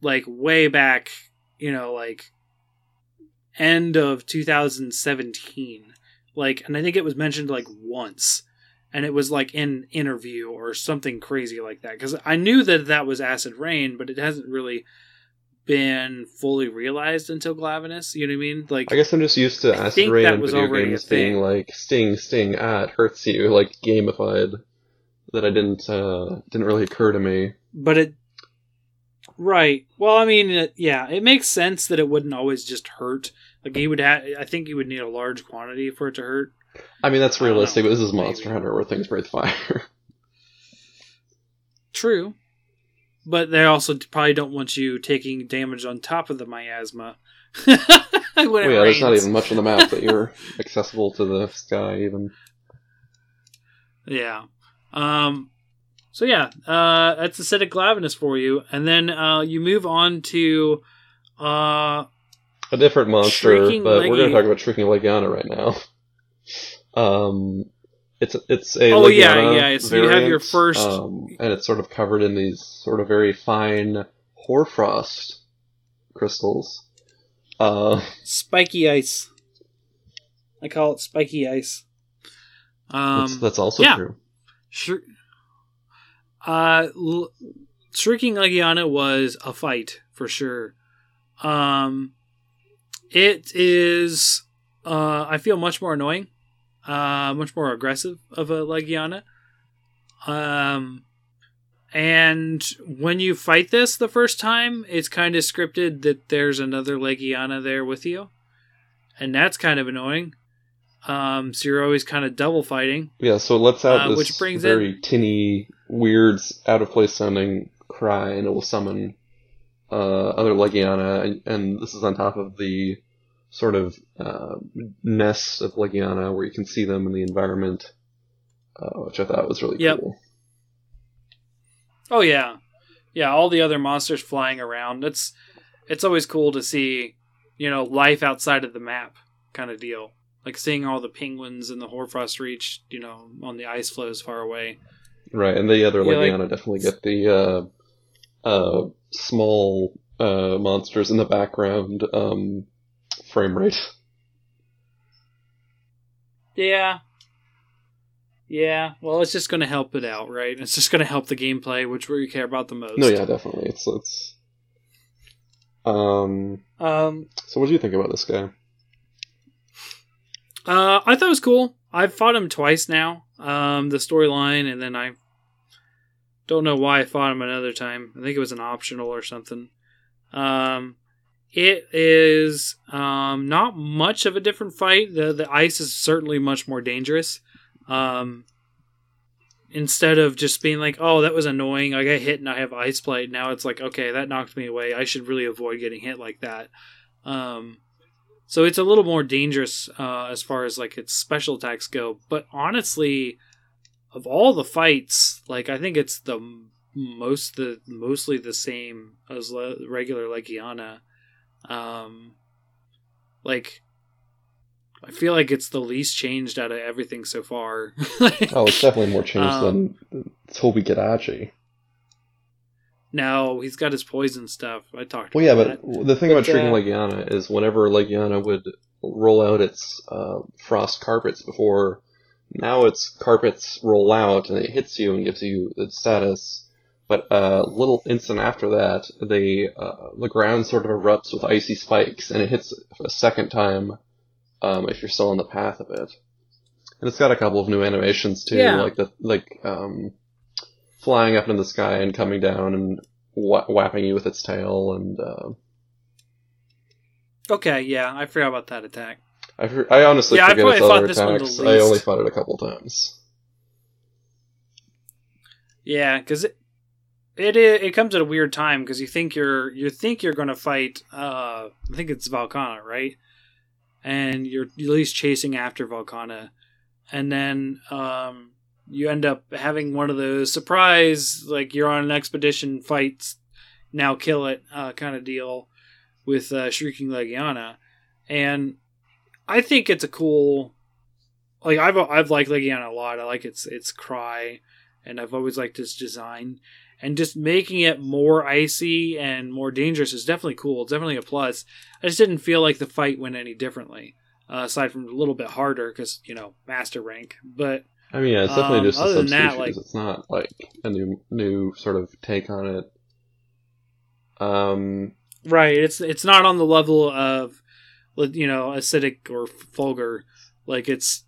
like way back, you know, like end of 2017. Like, and I think it was mentioned like once, and it was like in interview or something crazy like that. Because I knew that that was acid rain, but it hasn't really been fully realized until Glavenus. You know what I mean? Like, I guess I'm just used to I acid rain was video games being thing. like sting, sting, ah, it hurts you, like gamified. That I didn't uh, didn't really occur to me. but it. Right. Well, I mean, it, yeah, it makes sense that it wouldn't always just hurt. Like he would have. I think you would need a large quantity for it to hurt. I mean that's realistic, know. but this is Maybe. Monster Hunter where things breathe fire. True. But they also probably don't want you taking damage on top of the miasma. Well, yeah, there's not even much on the map that you're accessible to the sky even. Yeah. Um. So yeah, uh, that's acidic glavenus for you, and then uh, you move on to uh, A different monster, Shrieking but we're going to talk about Shrieking Legiana right now. Um, it's it's a Oh, yeah, Legiana yeah, so you have your first- um, and it's sort of covered in these sort of very fine hoarfrost crystals. Uh, spiky ice. I call it spiky ice. that's, Um, that's also yeah. true. Sure. uh, L- Shrieking Legiana was a fight for sure. Um, it is. Uh, I feel much more annoying, uh, much more aggressive of a Legiana. Um, and when you fight this the first time, it's kind of scripted that there's another Legiana there with you, and that's kind of annoying. Um, so you're always kind of double fighting. Yeah, so it lets out Uh, this which brings very tinny, weird, out of place sounding cry, and it will summon uh, other Legiana, and, and this is on top of the sort of uh, nest of Legiana where you can see them in the environment, uh, which I thought was really Yep. cool. Oh yeah, yeah. All the other monsters flying around. It's it's always cool to see, you know, life outside of the map kind of deal. Like seeing all the penguins in the Hoarfrost Reach, you know, on the ice floes far away. Right, and the other Yeah, like- Legiana definitely get the uh, small uh, monsters in the background um, frame rate. Yeah. Yeah. Well, it's just going to help it out, right? It's just going to help the gameplay, which we care about the most. No, yeah, definitely. It's it's. Um. Um. So, what do you think about this guy? Uh, I thought it was cool. I've fought him twice now. Um, the storyline, and then I don't know why I fought him another time. I think it was an optional or something. Um, it is um not much of a different fight. The the ice is certainly much more dangerous. Um, instead of just being like, "Oh, that was annoying. I got hit and I have ice plate." Now it's like, "Okay, that knocked me away. I should really avoid getting hit like that." Um, so it's a little more dangerous uh, as far as like its special attacks go. But honestly, of all the fights, like I think it's the most the mostly the same as le- regular Legiana. Um, like I feel like it's the least changed out of everything so far. Oh, it's definitely more changed Um, than Tobi-Kadachi. no, he's got his poison stuff. I talked. Well, yeah, about but the thing But, about Shrieking uh, Legiana is whenever Legiana would roll out its uh, frost carpets before, now its carpets roll out and it hits you and gives you its status. But a uh, little instant after that, they uh, the ground sort of erupts with icy spikes, and it hits a second time um, if you're still on the path of it. And it's got a couple of new animations too, Yeah. like the like um, flying up in the sky and coming down and wha- whapping you with its tail, and uh, okay, yeah, I forgot about that attack. I, I honestly Yeah, I forget its probably other this one the attacks. I only fought it a couple times. Yeah, because it, it it comes at a weird time because you think you're you think you're going to fight. Uh, I think it's Velkhana, right? And you're at least chasing after Velkhana, and then um, you end up having one of those surprise, like you're on an expedition, fights, now kill it uh, kind of deal with uh, Shrieking Legiana, and I think it's a cool. Like I've I've liked Legiana a lot. I like its its cry, and I've always liked its design. And just making it more icy and more dangerous is definitely cool. It's definitely a plus. I just didn't feel like the fight went any differently, uh, aside from a little bit harder because you know master rank. But I mean, yeah, it's definitely Um, just a other than that, like- it's not like a new new sort of take on it. Um, Right. It's it's not on the level of you know acidic or fulgur. Like it's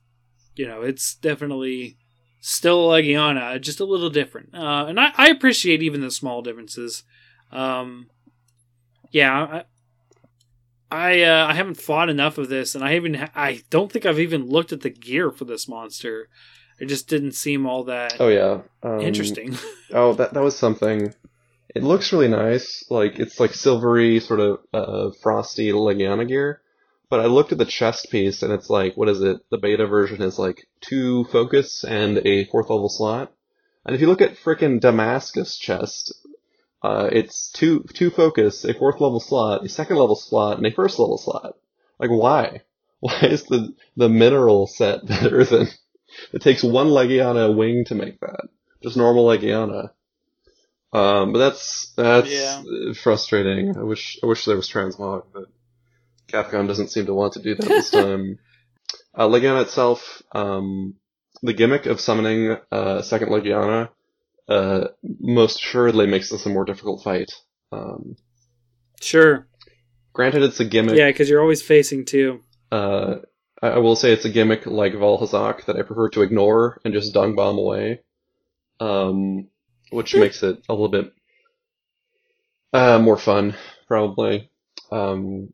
you know it's definitely still Legiana, just a little different. Uh, and I, I appreciate even the small differences. Um, yeah, I I, uh, I haven't fought enough of this, and I even ha- I don't think I've even looked at the gear for this monster. It just didn't seem all that oh yeah, um, interesting. Oh, that that was something. It looks really nice. Like it's like silvery, sort of uh, frosty Legiana gear. But I looked at the chest piece, and it's like, what is it? The beta version is like two focus and a fourth level slot. And if you look at frickin' Damascus chest, uh, it's two two focus, a fourth level slot, a second level slot, and a first level slot. Like why? Why is the the mineral set better than? It takes one Legiana wing to make that. Just normal Legiana. Um, but that's that's Yeah. frustrating. I wish I wish there was transmog, but Capcom doesn't seem to want to do that this time. Uh, Legiana itself, um, the gimmick of summoning uh, second Legiana, uh, most assuredly makes this a more difficult fight. Um, sure. granted, it's a gimmick. Yeah, because you're always facing two. Uh, I I will say it's a gimmick like Vaal Hazak that I prefer to ignore and just dung bomb away, um, which makes it a little bit uh, more fun, probably. Um,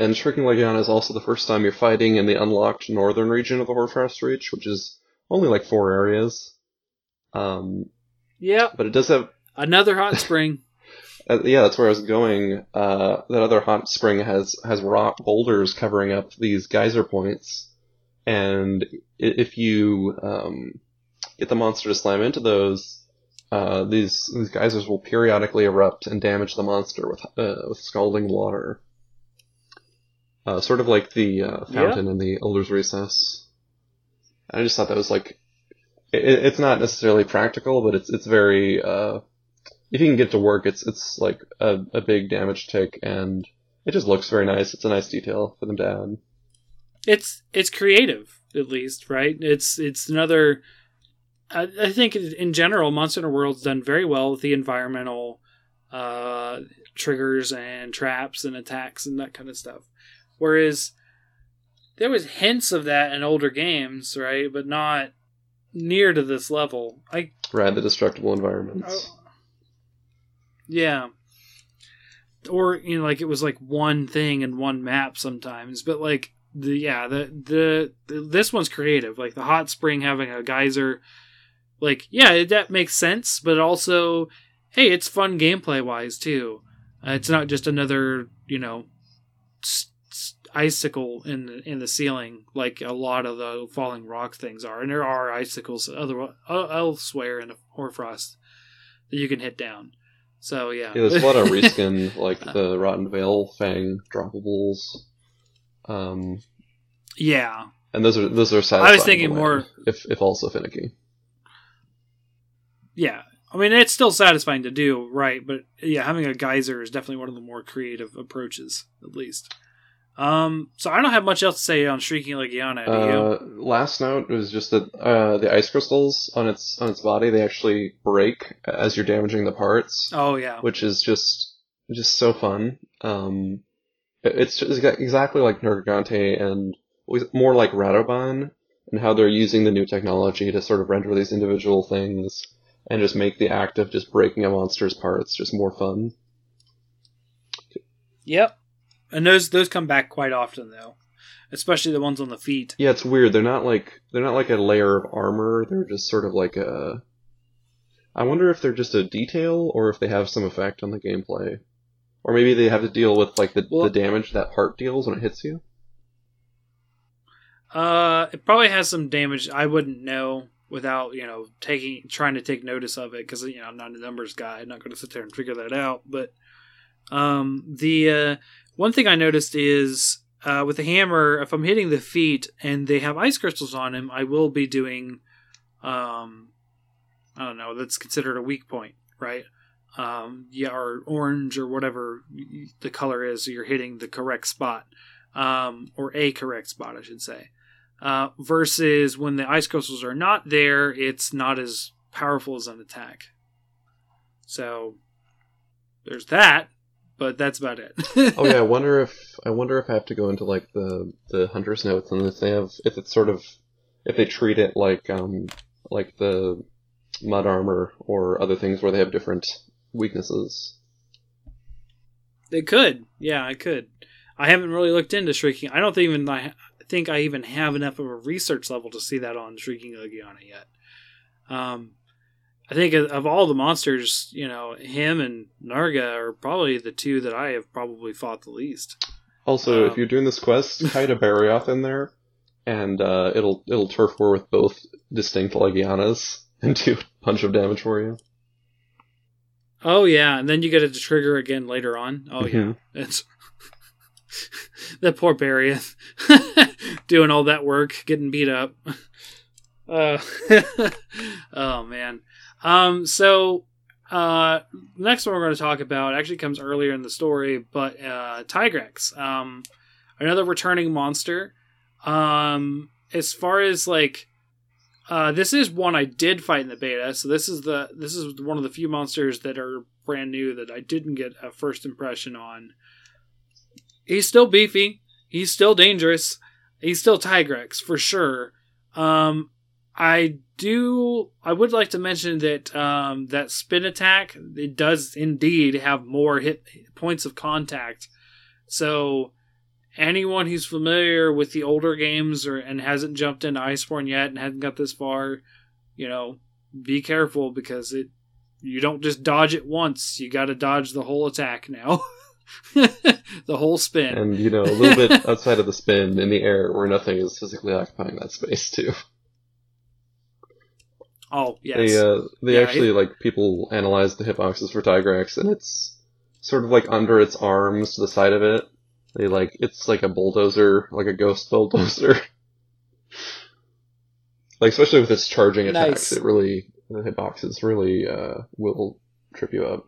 and Shrieking Legiana is also the first time you're fighting in the unlocked northern region of the Hoarfrost Reach, which is only like four areas. Um, Yep. but it does have Another hot spring. uh, yeah, that's where I was going. Uh, that other hot spring has has rock boulders covering up these geyser points, and if you um, get the monster to slam into those, uh, these these geysers will periodically erupt and damage the monster with uh, with scalding water. Uh, sort of like the uh, fountain in the Elder's Recess. I just thought that was like, it, it's not necessarily practical, but it's it's very uh, if you can get to work, it's it's like a, a big damage tick, and it just looks very nice. It's a nice detail for them to add. it's it's creative at least right it's it's another I, I think in general monster Hunter world's done very well with the environmental uh triggers and traps and attacks and that kind of stuff whereas there was hints of that in older games right but not near to this level i Rad the destructible environments. Oh. Yeah. Or you know, like it was like one thing and one map sometimes, but like the yeah the, the the this one's creative. Like the hot spring having a geyser, like yeah that makes sense, but also hey it's fun gameplay wise too. Uh, it's not just another you know icicle in the, in the ceiling like a lot of the falling rock things are, and there are icicles other uh, elsewhere in the Hoarfrost that you can hit down. So yeah, Yeah, there's a lot of reskin, like the Rotten Vale Fang droppables. Um, yeah, and those are those are satisfying. thinking to land, more- if if also finicky. yeah. I mean, it's still satisfying to do, right? But yeah, having a geyser is definitely one of the more creative approaches, at least. Um, so I don't have much else to say on Shrieking Legiana. Uh, last note was just that uh, the ice crystals on its on its body they actually break as you're damaging the parts. Oh yeah, which is just just so fun. Um, it's exactly like Nergigante and more like Radobaan, and how they're using the new technology to sort of render these individual things and just make the act of just breaking a monster's parts just more fun. yep. And those those come back quite often though, especially the ones on the feet. Yeah, it's weird. They're not like they're not like a layer of armor. They're just sort of like a. I wonder if they're just a detail or if they have some effect on the gameplay, or maybe they have to deal with like the Well- the damage that part deals when it hits you. Uh, it probably has some damage. I wouldn't know without you know taking trying to take notice of it because you know I'm not a numbers guy. I'm not going to sit there and figure that out. But um, the uh, one thing I noticed is uh, with the hammer, if I'm hitting the feet and they have ice crystals on them, I will be doing um, I don't know. That's considered a weak point, right? Um, yeah, or orange or whatever the color is. So you're hitting the correct spot, um, or a correct spot, I should say. Uh, versus when the ice crystals are not there, it's not as powerful as an attack. So there's that, but that's about it. oh yeah, I wonder if I wonder if I have to go into like the the hunter's notes and if they have if it's sort of if they treat it like um like the mud armor or other things where they have different weaknesses. They could, yeah, I could. I haven't really looked into shrieking. I don't think even I think I even have enough of a research level to see that on shrieking Legiana yet. Um, I think of all the monsters, you know, him and Narga are probably the two that I have probably fought the least. Also, um, if you're doing this quest, hide a Barioth in there, and uh, it'll it'll turf war with both distinct Legianas and do a bunch of damage for you. Oh yeah, and then you get it to trigger again later on. Oh mm-hmm. yeah, it's that poor Barioth doing all that work, getting beat up. Uh, oh man. Um. So, uh, next one we're going to talk about actually comes earlier in the story, but uh, Tigrex, um, another returning monster. Um, as far as like uh, this is one I did fight in the beta, so this is the this is one of the few monsters that are brand new that I didn't get a first impression on. He's still beefy. He's still dangerous. He's still Tigrex for sure. Um, I do. I would like to mention that um, that spin attack it does indeed have more hit points of contact. So anyone who's familiar with the older games or and hasn't jumped into Iceborne yet and hasn't got this far, you know, be careful because it you don't just dodge it once. You got to dodge the whole attack now. the whole spin. And you know, a little bit outside of the spin in the air where nothing is physically occupying that space too. Oh, yes. They uh, they yeah, actually it... like people analyze the hitboxes for Tigrex and it's sort of like under its arms to the side of it they like it's like a bulldozer, like a ghost bulldozer. like especially with its charging attacks, nice. it really the hitboxes really uh, will trip you up.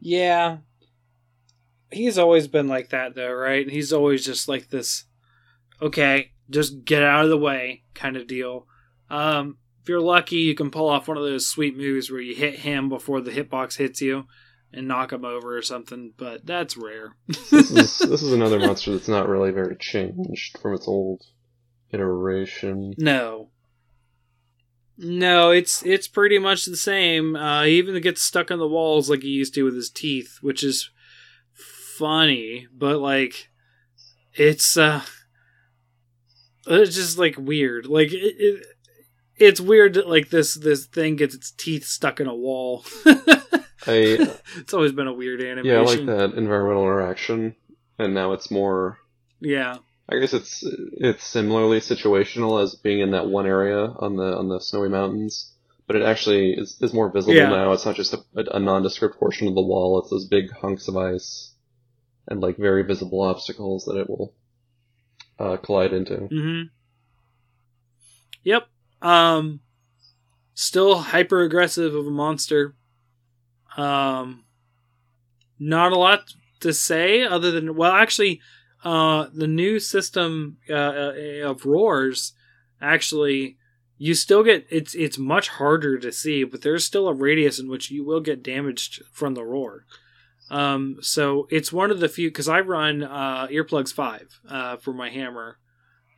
Yeah. He's always been like that though, right? He's always just like this okay, just get out of the way kind of deal. Um, if you're lucky, you can pull off one of those sweet moves where you hit him before the hitbox hits you and knock him over or something, but that's rare. this, is, this is another monster that's not really very changed from its old iteration. No. No, it's it's pretty much the same. Uh, he even gets stuck on the walls like he used to with his teeth, which is funny, but like it's uh it's just like weird. Like it, it it's weird that like this this thing gets its teeth stuck in a wall. I, it's always been a weird animation. Yeah, I like that environmental interaction, and now it's more. Yeah. I guess it's it's similarly situational as being in that one area on the on the snowy mountains, but it actually is, is more visible yeah. now. It's not just a, a nondescript portion of the wall; it's those big hunks of ice and like very visible obstacles that it will uh, collide into. Mm-hmm. Yep. Um, still hyper aggressive of a monster. Um, not a lot to say other than well, actually, uh, the new system uh, uh, of roars actually you still get it's it's much harder to see, but there's still a radius in which you will get damaged from the roar. Um, so it's one of the few because I run uh, earplugs five uh, for my hammer,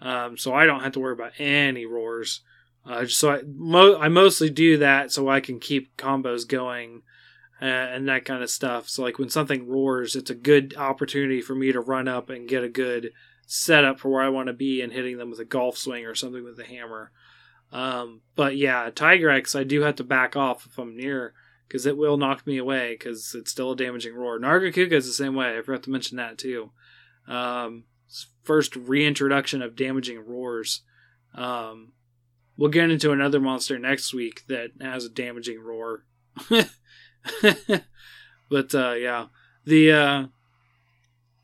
um, so I don't have to worry about any roars. Uh, so I mo- I mostly do that so I can keep combos going uh, and that kind of stuff. So like when something roars, it's a good opportunity for me to run up and get a good setup for where I want to be and hitting them with a golf swing or something with a hammer. Um, but yeah, Tigrex, I do have to back off if I'm near because it will knock me away because it's still a damaging roar. Nargacuga is the same way. I forgot to mention that too. Um, first reintroduction of damaging roars. Um, we'll get into another monster next week that has a damaging roar. but uh, yeah, the uh,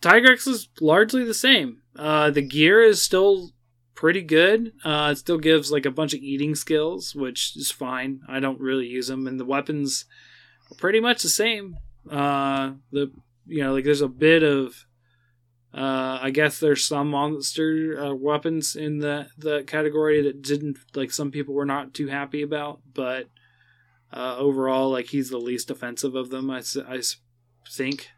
Tigrex is largely the same. Uh, the gear is still pretty good. Uh, it still gives like a bunch of eating skills, which is fine. I don't really use them, and the weapons are pretty much the same. Uh, the you know like there's a bit of uh, I guess there's some monster uh, weapons in the the category that didn't like some people were not too happy about, but uh, overall, like he's the least offensive of them. I, I think,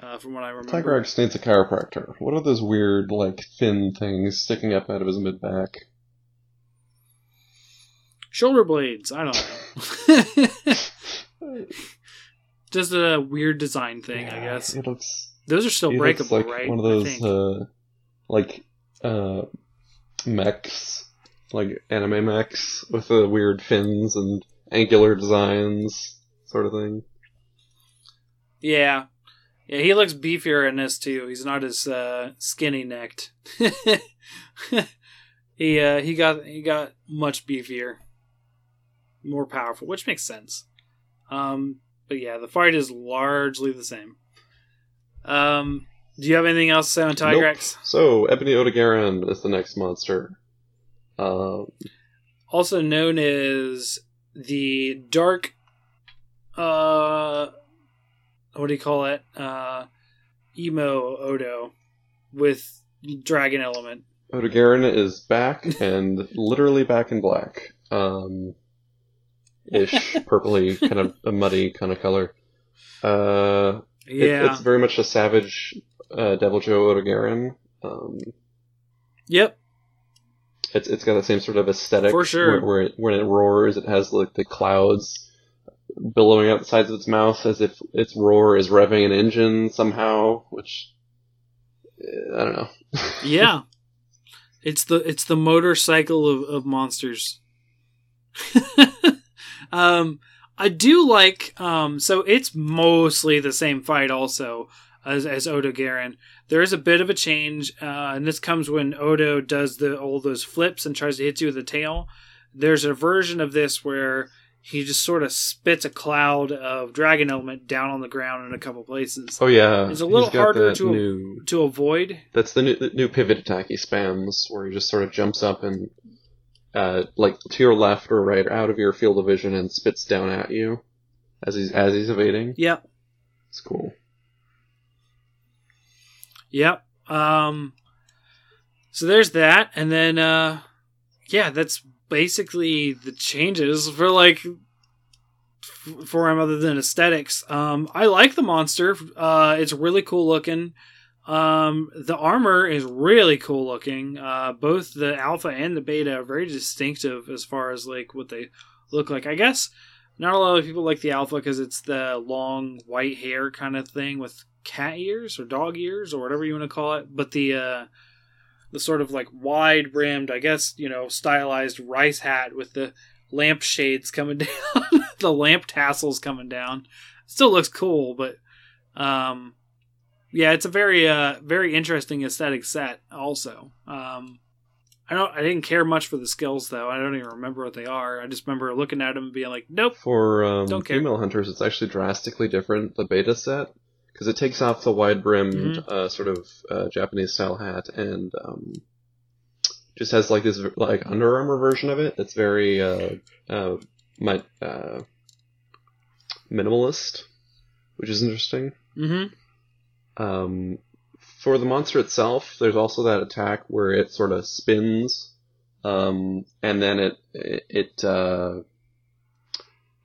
uh, from what I remember. Tigrex needs a chiropractor. What are those weird like thin things sticking up out of his mid back? Shoulder blades. I don't know. Just a weird design thing, Yeah, I guess. It looks Those are still breakable, like right? One of those uh, like uh, mechs, like anime mechs with the weird fins and angular designs, sort of thing. Yeah. Yeah, he looks beefier in this too. He's not as uh, skinny necked. he uh, he got he got much beefier, more powerful, which makes sense. Um, but yeah, the fight is largely the same. Um, do you have anything else to say on Tigrex? So Ebony Odogaron is the next monster. Um, Also known as the dark. Uh, what do you call it? Uh, emo Odo with dragon element. Odogaron is back and literally back in black. Um, ish, purpley, kind of a muddy kind of color. Uh, it- Yeah. it's very much a savage uh, Deviljho Odogaron. Um, Yep. It's it's got the same sort of aesthetic For sure. Where, where it, when it roars, it has like the clouds billowing out the sides of its mouth as if its roar is revving an engine somehow. Which uh, I don't know. Yeah. it's the it's the motorcycle of, of monsters. um I do like um so it's mostly the same fight also as as Odogaron. There is a bit of a change, uh, and this comes when Odo does the all those flips and tries to hit you with the tail. There's a version of this where he just sort of spits a cloud of dragon element down on the ground in a couple places Oh yeah, It's a little harder to- New, to avoid. that's the new, the new pivot attack he spams, where he just sort of jumps up and uh, like to your left or right, or out of your field of vision, and spits down at you as he's as he's evading. Yep. It's cool. Yep. Um so there's that and then uh yeah, that's basically the changes for like for him other than aesthetics. Um I like the monster. Uh it's really cool looking. Um the armor is really cool looking. Uh both the alpha and the beta are very distinctive as far as like what they look like. I guess not a lot of people like the alpha because it's the long white hair kind of thing with cat ears or dog ears or whatever you want to call it. But the uh, the sort of like wide brimmed, I guess you know, stylized rice hat with the lamp shades coming down, the lamp tassels coming down, still looks cool. But um, yeah, it's a very uh very interesting aesthetic set. Also, um, I don't I didn't care much for the skills though. I don't even remember what they are. I just remember looking at them and being like, nope. For um, Don't care. female hunters, it's actually drastically different. The beta set because it takes off the wide brimmed Mhm. uh, sort of uh, Japanese style hat and um, just has like this like Under Armour version of it that's very uh, uh, mi- uh, minimalist, which is interesting. Mm-hmm. Um, for the monster itself, there's also that attack where it sort of spins, um, and then it it it, uh,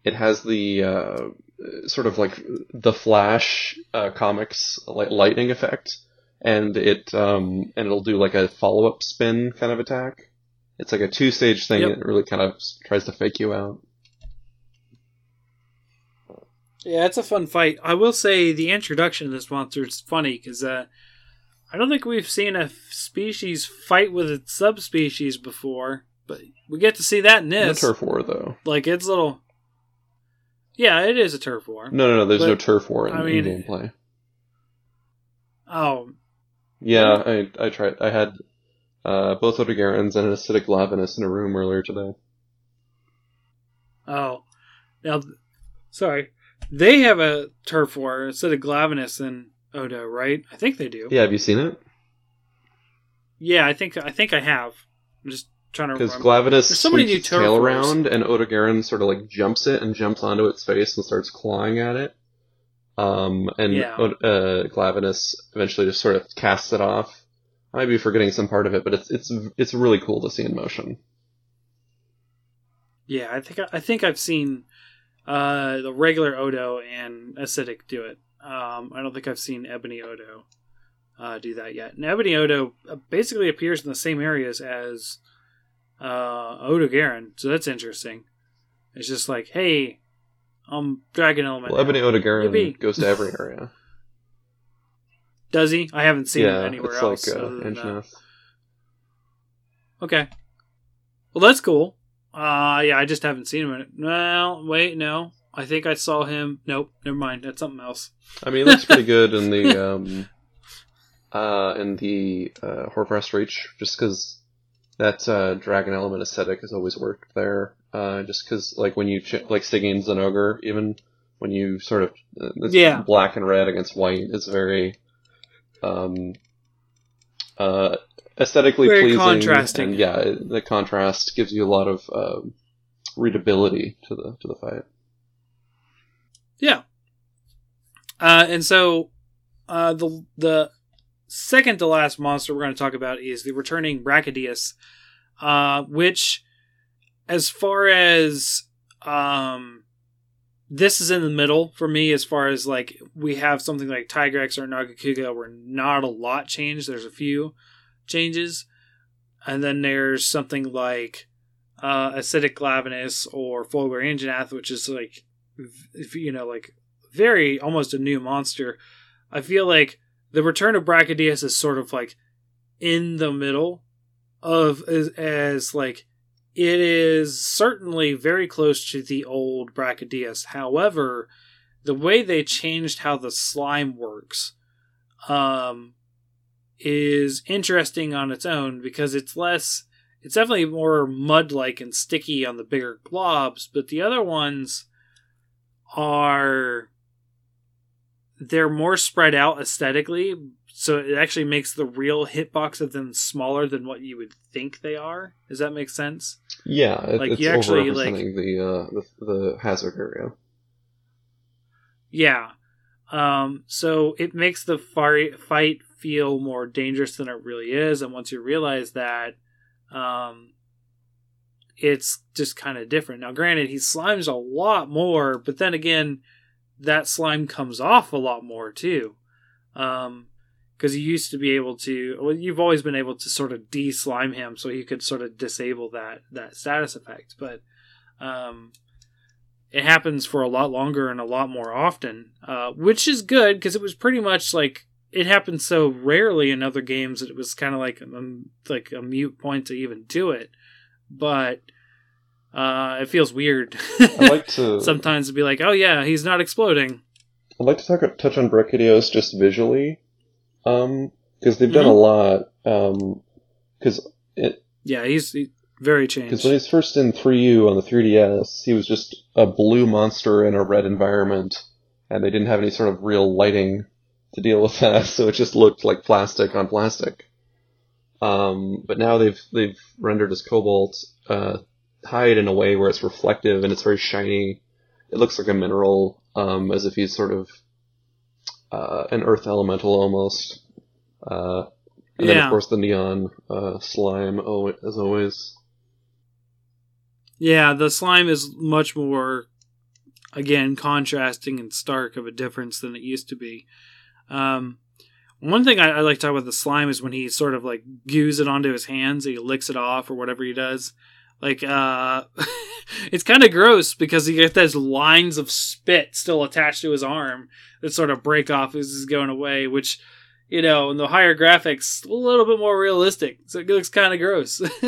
it has the uh, sort of like the Flash uh, comics like lightning effect, and it um, and it'll do like a follow up spin kind of attack. It's like a two stage thing. Yep. and It really kind of tries to fake you out. Yeah, it's a fun fight. I will say the introduction of this monster is funny because uh, I don't think we've seen a species fight with its subspecies before, but we get to see that in this. turf war though. Like it's little. Yeah, it is a turf war. No, no, no. There's no turf war in, I in mean- gameplay. Oh, Yeah, I I tried. I had uh, both Odogarons and an acidic Glavenus in a room earlier today. Oh, now, sorry, they have a turf war instead of Glavenus and Odo, right? I think they do. Yeah, have you seen it? Yeah, I think I think I have. I'm just trying to Because Glavenus There's so many new its tail turf wars. around, and Odogaron sort of like jumps it and jumps onto its face and starts clawing at it. Um, and Yeah. Uh, Glavenus eventually just sort of casts it off. I might be forgetting some part of it, but it's it's it's really cool to see in motion. Yeah, I think I think I've seen uh, the regular Odo and Acidic do it. Um, I don't think I've seen Ebony Odo uh, do that yet. And Ebony Odo uh, basically appears in the same areas as uh, Odogaron, so that's interesting. It's just like, hey, I'm Dragon Element. Well, now. Ebony Odogaron Yippee. goes to every area. Does he? I haven't seen yeah, him anywhere it's else. like uh, other than that. Okay. Well, that's cool. Uh, yeah, I just haven't seen him in it. Well, wait, no. I think I saw him. Nope, never mind. That's something else. I mean, it looks pretty good in the um, uh, in the uh, Hoarfrost Reach, just because that uh, dragon element aesthetic has always worked there. Uh, just because, like, when you ch- like Stygian Zinogre, even when you sort of uh, it's Yeah. black and red against white, it's very um, uh, aesthetically Very pleasing. contrasting. and yeah, it- the contrast gives you a lot of um, readability to the to the fight. Yeah. Uh, and so, uh, the the second to last monster we're going to talk about is the returning Brachydios, uh, which, as far as um, this is in the middle for me, as far as like we have something like Tigrex or Nargacuga where not a lot changed. There's a few changes, and then there's something like uh, Acidic Glavenus or Fulgur Anjanath, which is like you know like very almost a new monster. I feel like the return of brachydios is sort of like in the middle of as, as like it is certainly very close to the old brachydios however the way they changed how the slime works um is interesting on its own because it's less it's definitely more mud like and sticky on the bigger globs but the other ones are they're more spread out aesthetically so it actually makes the real hitbox of them smaller than what you would think they are. Does that make sense? Yeah, it, Like, it's you actually, overrepresenting the, uh, the the hazard area. yeah. Um so it makes the fi- fight feel more dangerous than it really is. And once you realize that um it's just kind of different. Now granted he slimes a lot more but then again that slime comes off a lot more too. Um because you used to be able to well you've always been able to sort of de-slime him so you could sort of disable that that status effect. But um it happens for a lot longer and a lot more often uh which is good because it was pretty much like it happened so rarely in other games that it was kind of like um, like a mute point to even do it but uh it feels weird I like to sometimes to be like oh yeah he's not exploding I'd like to talk, touch on Brachydios just visually, um, because they've done Mhm. a lot. Um, because yeah he's he- very because when he's first in 3U on the 3DS, he was just a blue monster in a red environment, and they didn't have any sort of real lighting to deal with that, so it just looked like plastic on plastic. Um, but now they've they've rendered his cobalt uh, hide in a way where it's reflective and it's very shiny. It looks like a mineral, um, as if he's sort of uh, an earth elemental almost. Uh, and then of course the neon uh, slime, oh, as always. Yeah, the slime is much more, again, contrasting and stark of a difference than it used to be. Um, one thing I, I like to talk about the slime is when he sort of like goos it onto his hands, he licks it off or whatever he does. Like, uh, it's kind of gross because he gets those lines of spit still attached to his arm that sort of break off as he's going away, which you know, and the higher graphics, a little bit more realistic. So it looks kind of gross.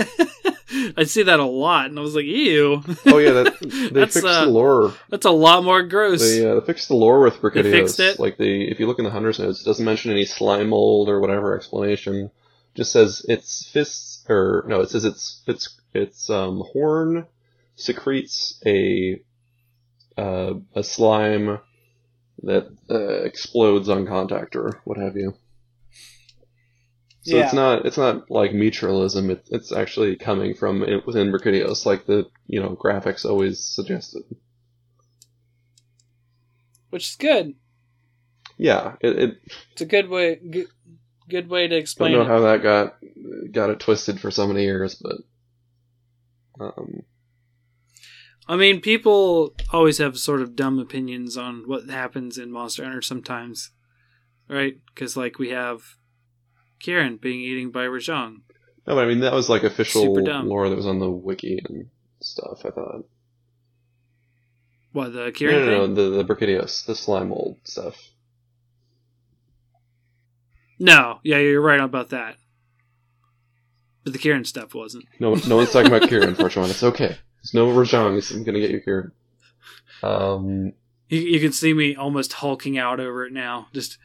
I see that a lot, and I was like, ew. Oh yeah, that, they fixed uh, the lore. That's a lot more gross. They, uh, they fixed the lore with Brachydios. fixed it? Like the if you look in the hunter's notes, it doesn't mention any slime mold or whatever explanation. It just says its fists or no, it says its its its um horn secretes a uh, a slime that uh, explodes on contact or what have you. So Yeah. it's not it's not like mutualism. It, it's actually coming from it, within Brachydios, like the you know graphics always suggested. which is good. Yeah, it, it It's a good way, good, good way to explain. I don't know it. how that got got it twisted for so many years, but um, I mean, people always have sort of dumb opinions on what happens in Monster Hunter sometimes, right? Because like we have Kirin being eaten by Rajang. no, but I mean that was like official lore that was on the wiki and stuff. I thought. What the No, Kirin no, no, thing? the the Brachydios, the slime mold stuff. No, yeah, you're right about that. But the Kirin stuff wasn't. No, no one's talking about Kirin, unfortunately. It's okay. There's no Rajang is gonna get you Kirin. Um, You, you can see me almost hulking out over it now. Just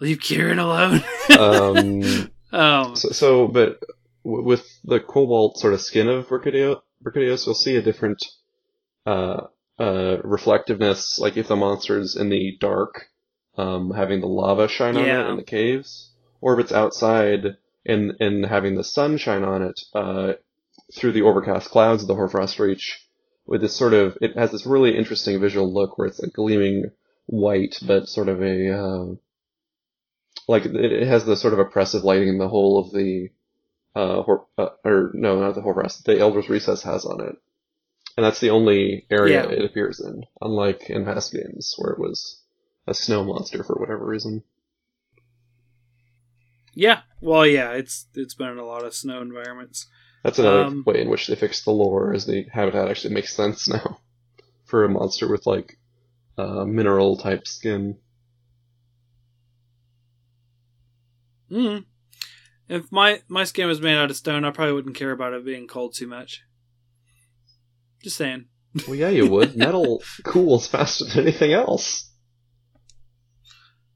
leave Kirin alone. um, oh, so, so, but w- with the cobalt sort of skin of Brachydios, you'll see a different uh, uh, reflectiveness. Like if the monster's in the dark, um, having the lava shine on Yeah. it in the caves, or if it's outside and and having the sun shine on it uh, through the overcast clouds of the Hoarfrost Reach. With this sort of, it has this really interesting visual look where it's a gleaming white, but sort of a uh, like it, has the sort of oppressive lighting in the whole of the uh, Hor- uh or no, not the Hoarfrost, the Elder's Recess has on it, and that's the only area Yeah. it appears in, unlike in past games where it was a snow monster for whatever reason. yeah. Well, yeah. It's it's been in a lot of snow environments. That's another Um, way in which they fixed the lore, is the habitat actually makes sense now for a monster with like uh, mineral type skin. Mm. If my my skin was made out of stone, I probably wouldn't care about it being cold too much. Just saying. Well, yeah, you would. Metal cools faster than anything else.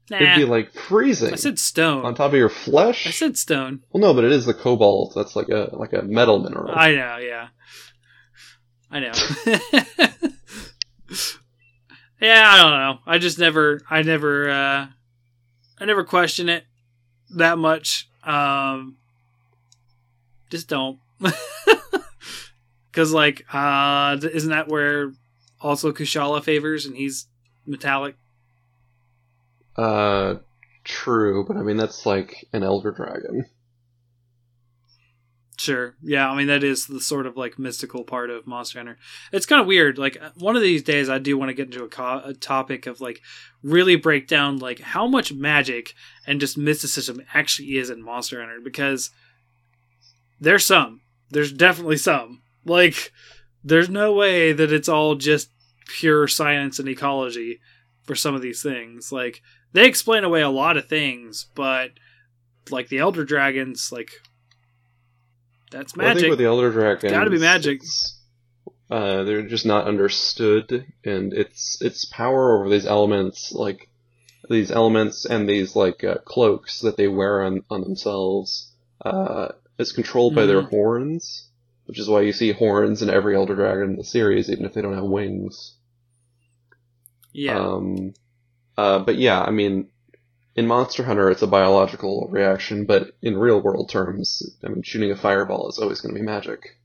Nah. It'd be like freezing I said stone. on top of your flesh. I said stone. Well, no, but it is the cobalt. That's like a like a metal mineral. I know, yeah. I know. yeah, I don't know. I just never I never uh I never question it that much. Um just don't. Cuz like uh isn't that where also Kushala favors and he's metallic? Uh, true, but I mean that's like an elder dragon. Sure. Yeah, I mean that is the sort of like mystical part of Monster Hunter. It's kind of weird. Like one of these days, I do want to get into a, co- a topic of like really break down like how much magic and just mysticism actually is in Monster Hunter because there's some. There's definitely some. Like there's no way that it's all just pure science and ecology for some of these things. Like they explain away a lot of things, but like the elder dragons, like that's Well, I think magic. with the elder dragon, Gotta be magic. Uh, they're just not understood, and its its power over these elements, like these elements and these like uh, cloaks that they wear on on themselves, uh, is controlled by their Mhm. horns, which is why you see horns in every elder dragon in the series, even if they don't have wings. yeah. Um, uh, but yeah, I mean, in Monster Hunter, it's a biological reaction, but in real world terms, I mean, shooting a fireball is always going to be magic.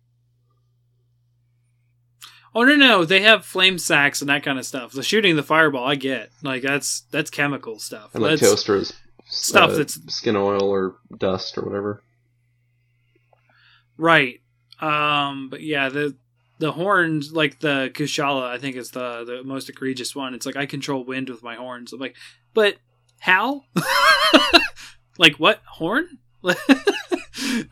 oh no, no, they have flame sacks and that kind of stuff. The shooting the fireball, I get. Like that's that's chemical stuff. And like that's, toasters, stuff uh, that's- skin oil or dust or whatever. Right. Um, but yeah, the the horns, like the Kushala, I think is the the most egregious one. It's like I control wind with my horns. I'm like, but how? like what horn?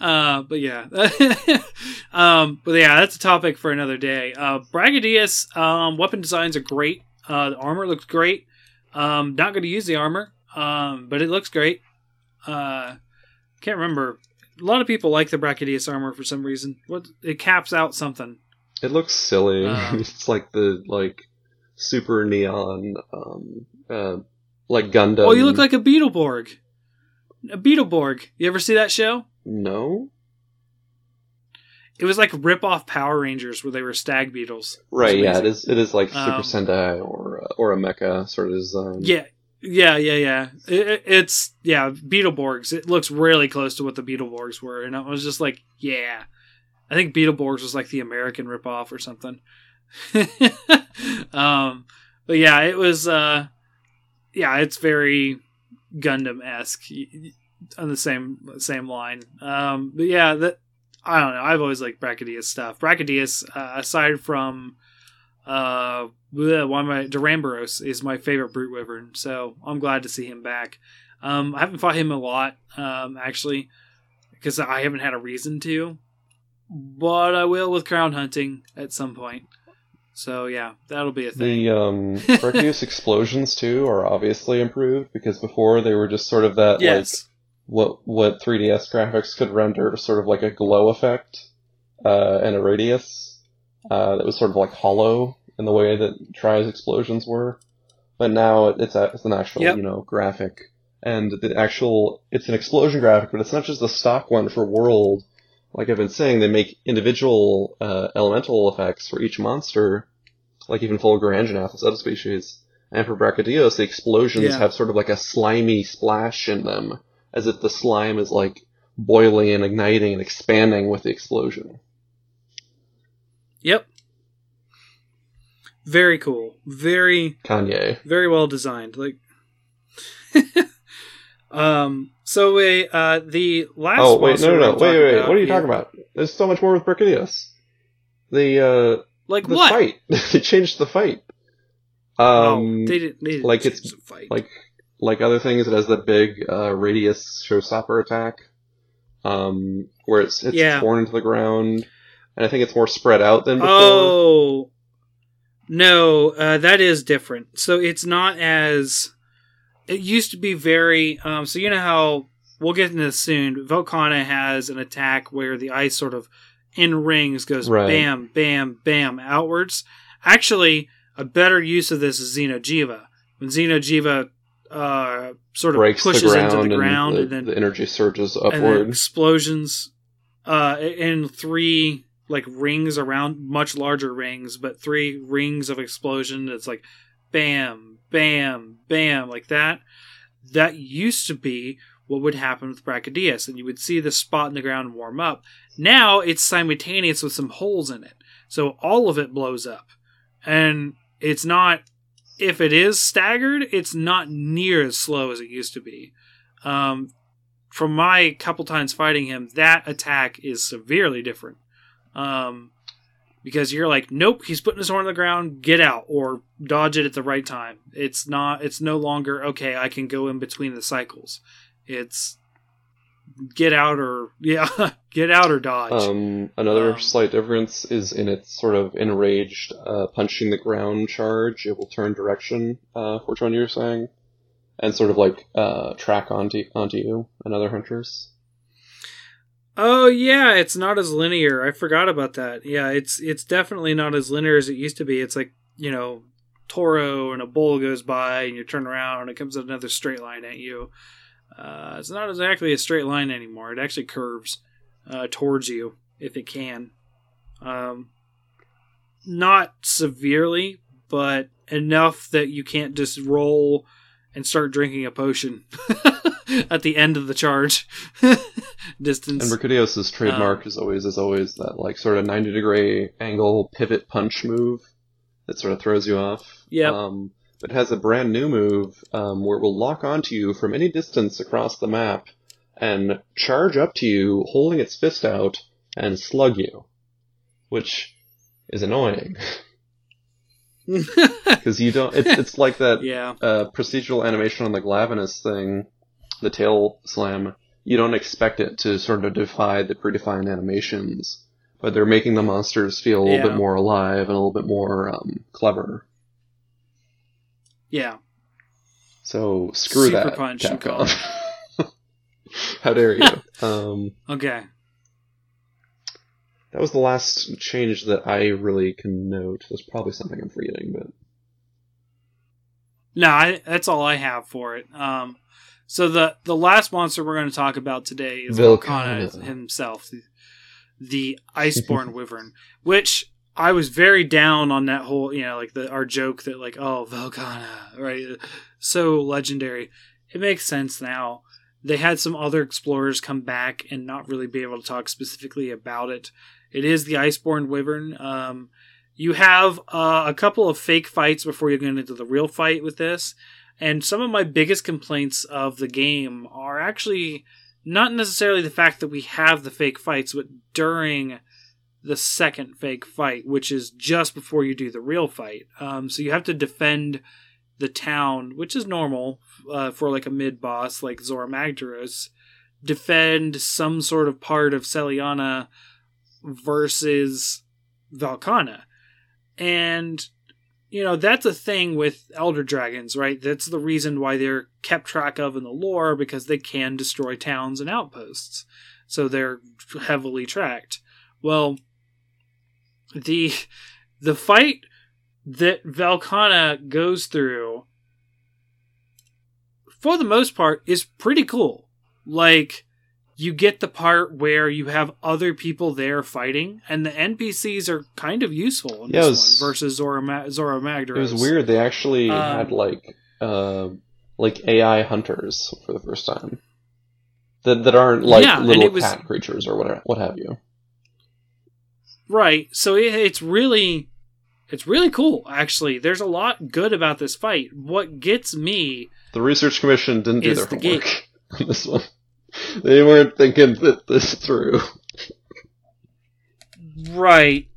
uh, but yeah, um, but yeah, that's a topic for another day. Uh, Brachydios, um, weapon designs are great. Uh, the armor looks great. Um, not going to use the armor. Um, but it looks great. Uh, can't remember. A lot of people like the Brachydios armor for some reason. What it caps out something. It looks silly. Um, it's like the like super neon, um, uh, like Gundam. Oh, you look like a Beetleborg. A Beetleborg. You ever see that show? no. It was like rip off Power Rangers where they were stag beetles. Right, yeah, it is. It is like Super Um, Sentai or or a mecha sort of design. Yeah, yeah, yeah, yeah. It- it's yeah, Beetleborgs. It looks really close to what the Beetleborgs were, and I was just like, yeah. I think Beetleborgs was like the American ripoff or something. um, but yeah, it was. uh Yeah, it's very Gundam esque on the same same line. Um, but yeah, that I don't know. I've always liked Brachydios stuff. Brachydios, uh, aside from uh bleh, one of my Duramboros is my favorite brute wyvern, so I'm glad to see him back. Um, I haven't fought him a lot, um, actually, because I haven't had a reason to, but I will with crown hunting at some point. So yeah, that'll be a thing. The um, Brachydios explosions too are obviously improved because before they were just sort of that like what what 3ds graphics could render sort of like a glow effect uh, and a radius uh, that was sort of like hollow in the way that Tri's explosions were, but now it's a, it's an actual Yep. you know graphic and the actual it's an explosion graphic, but it's not just the stock one for World. Like I've been saying, they make individual uh, elemental effects for each monster, like even Fulgur and Alpha subspecies. And for Brachydios, the explosions Yeah. have sort of like a slimy splash in them, as if the slime is like boiling and igniting and expanding with the explosion. yep. Very cool. Very Kanye. very well designed. Like, um. So we, uh the last. Oh wait, no, no, no, wait, wait, wait. What are you talking about? There's so much more with Brachydios. The uh, Like the what? fight. they changed the fight. oh, Um, they didn't. They didn't like it's- the fight. like like other things, it has the big uh, radius showstopper attack, um, where it's it's Yeah. torn into the ground, and I think it's more spread out than before. Oh no, uh, that is different. So it's not as it used to be. Very um. So you know how we'll get into this soon. Velkhana has an attack where the ice sort of in rings goes Right. bam, bam, bam outwards. Actually, a better use of this is Xeno'jiiva. When Xeno'jiiva uh, sort of breaks pushes the into the ground and, and, then the energy surges and upward. explosions uh in three like rings around much larger rings but three rings of explosion it's like bam bam bam like that. That used to be what would happen with Brachydios and you would see the spot in the ground warm up. Now it's simultaneous with some holes in it so all of it blows up. And it's not if it is staggered it's not near as slow as it used to be. Um, from my couple times fighting him, that attack is severely different. Um, because you're like, nope, he's putting his horn on the ground, get out, or dodge it at the right time. It's not. It's no longer okay. I can go in between the cycles. It's get out or yeah, get out or dodge. Um, another Um, slight difference is in its sort of enraged uh, punching the ground charge. It will turn direction, uh, which one you're saying, and sort of like uh, track onto onto you and other hunters. Oh yeah, it's not as linear. I forgot about that. Yeah, it's it's definitely not as linear as it used to be. It's like you know, Toro and a bull goes by, and you turn around, and it comes another straight line at you. Uh, it's not exactly a straight line anymore. It actually curves uh, towards you if it can. Um, not severely, but enough that you can't just roll and start drinking a potion at the end of the charge distance. And Mercudios' trademark Um, is always is always that like sort of ninety degree angle pivot punch move that sort of throws you off. Yep. Um, it has a brand new move um, where it will lock onto you from any distance across the map and charge up to you, holding its fist out, and slug you, which is annoying because you don't. It's it's like that yeah. uh, procedural animation on the Glavenus thing, the tail slam, you don't expect it to sort of defy the predefined animations, but they're making the monsters feel a little Yeah. bit more alive and a little bit more um, clever. Yeah. So screw Super that, Punch Capcom. How dare you? um, Okay. that was the last change that I really can note. There's probably something I'm forgetting, but No, I, that's all I have for it. Um, so the the last monster we're going to talk about today is. Velkhana himself, the, the Iceborne Wyvern, which I was very down on that whole, you know, like the our joke that like, oh, Velkhana, right? So legendary. It makes sense now. They had some other explorers come back and not really be able to talk specifically about it. It is the Iceborne Wyvern. Um, you have uh, a couple of fake fights before you get into the real fight with this. And some of my biggest complaints of the game are actually not necessarily the fact that we have the fake fights, but during the second fake fight, which is just before you do the real fight. Um, so you have to defend the town, which is normal uh, for like a mid boss like Zorah. Defend some sort of part of Seliana versus Velkhana. And you know, that's a thing with elder dragons, right? That's the reason why they're kept track of in the lore because they can destroy towns and outposts. So they're heavily tracked. Well, the the fight that Velkhana goes through for the most part is pretty cool. Like you get the part where you have other people there fighting, and the NPCs are kind of useful in Yeah, this was- one versus Zorah, Ma- Zorah Magdaros. it was weird. They actually Um, had like uh, like AI hunters for the first time that that aren't like Yeah, little it was- cat creatures or whatever, what have you. Right. So it, it's really it's really cool actually. There's a lot good about this fight. What gets me The research commission didn't do their the homework on this one. They weren't thinking th- this through. right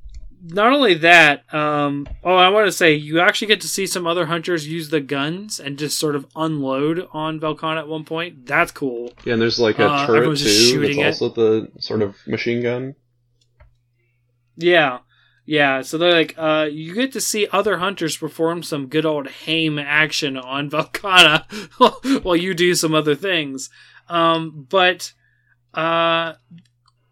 not only that, um oh I want to say you actually get to see some other hunters use the guns and just sort of unload on Velkhana at one point. That's cool. Yeah, and there's like a Uh, turret too. That's it. also the sort of machine gun. Yeah. Yeah, so they're like, uh, you get to see other hunters perform some good old Haim action on Velkhana while you do some other things. Um, but, uh,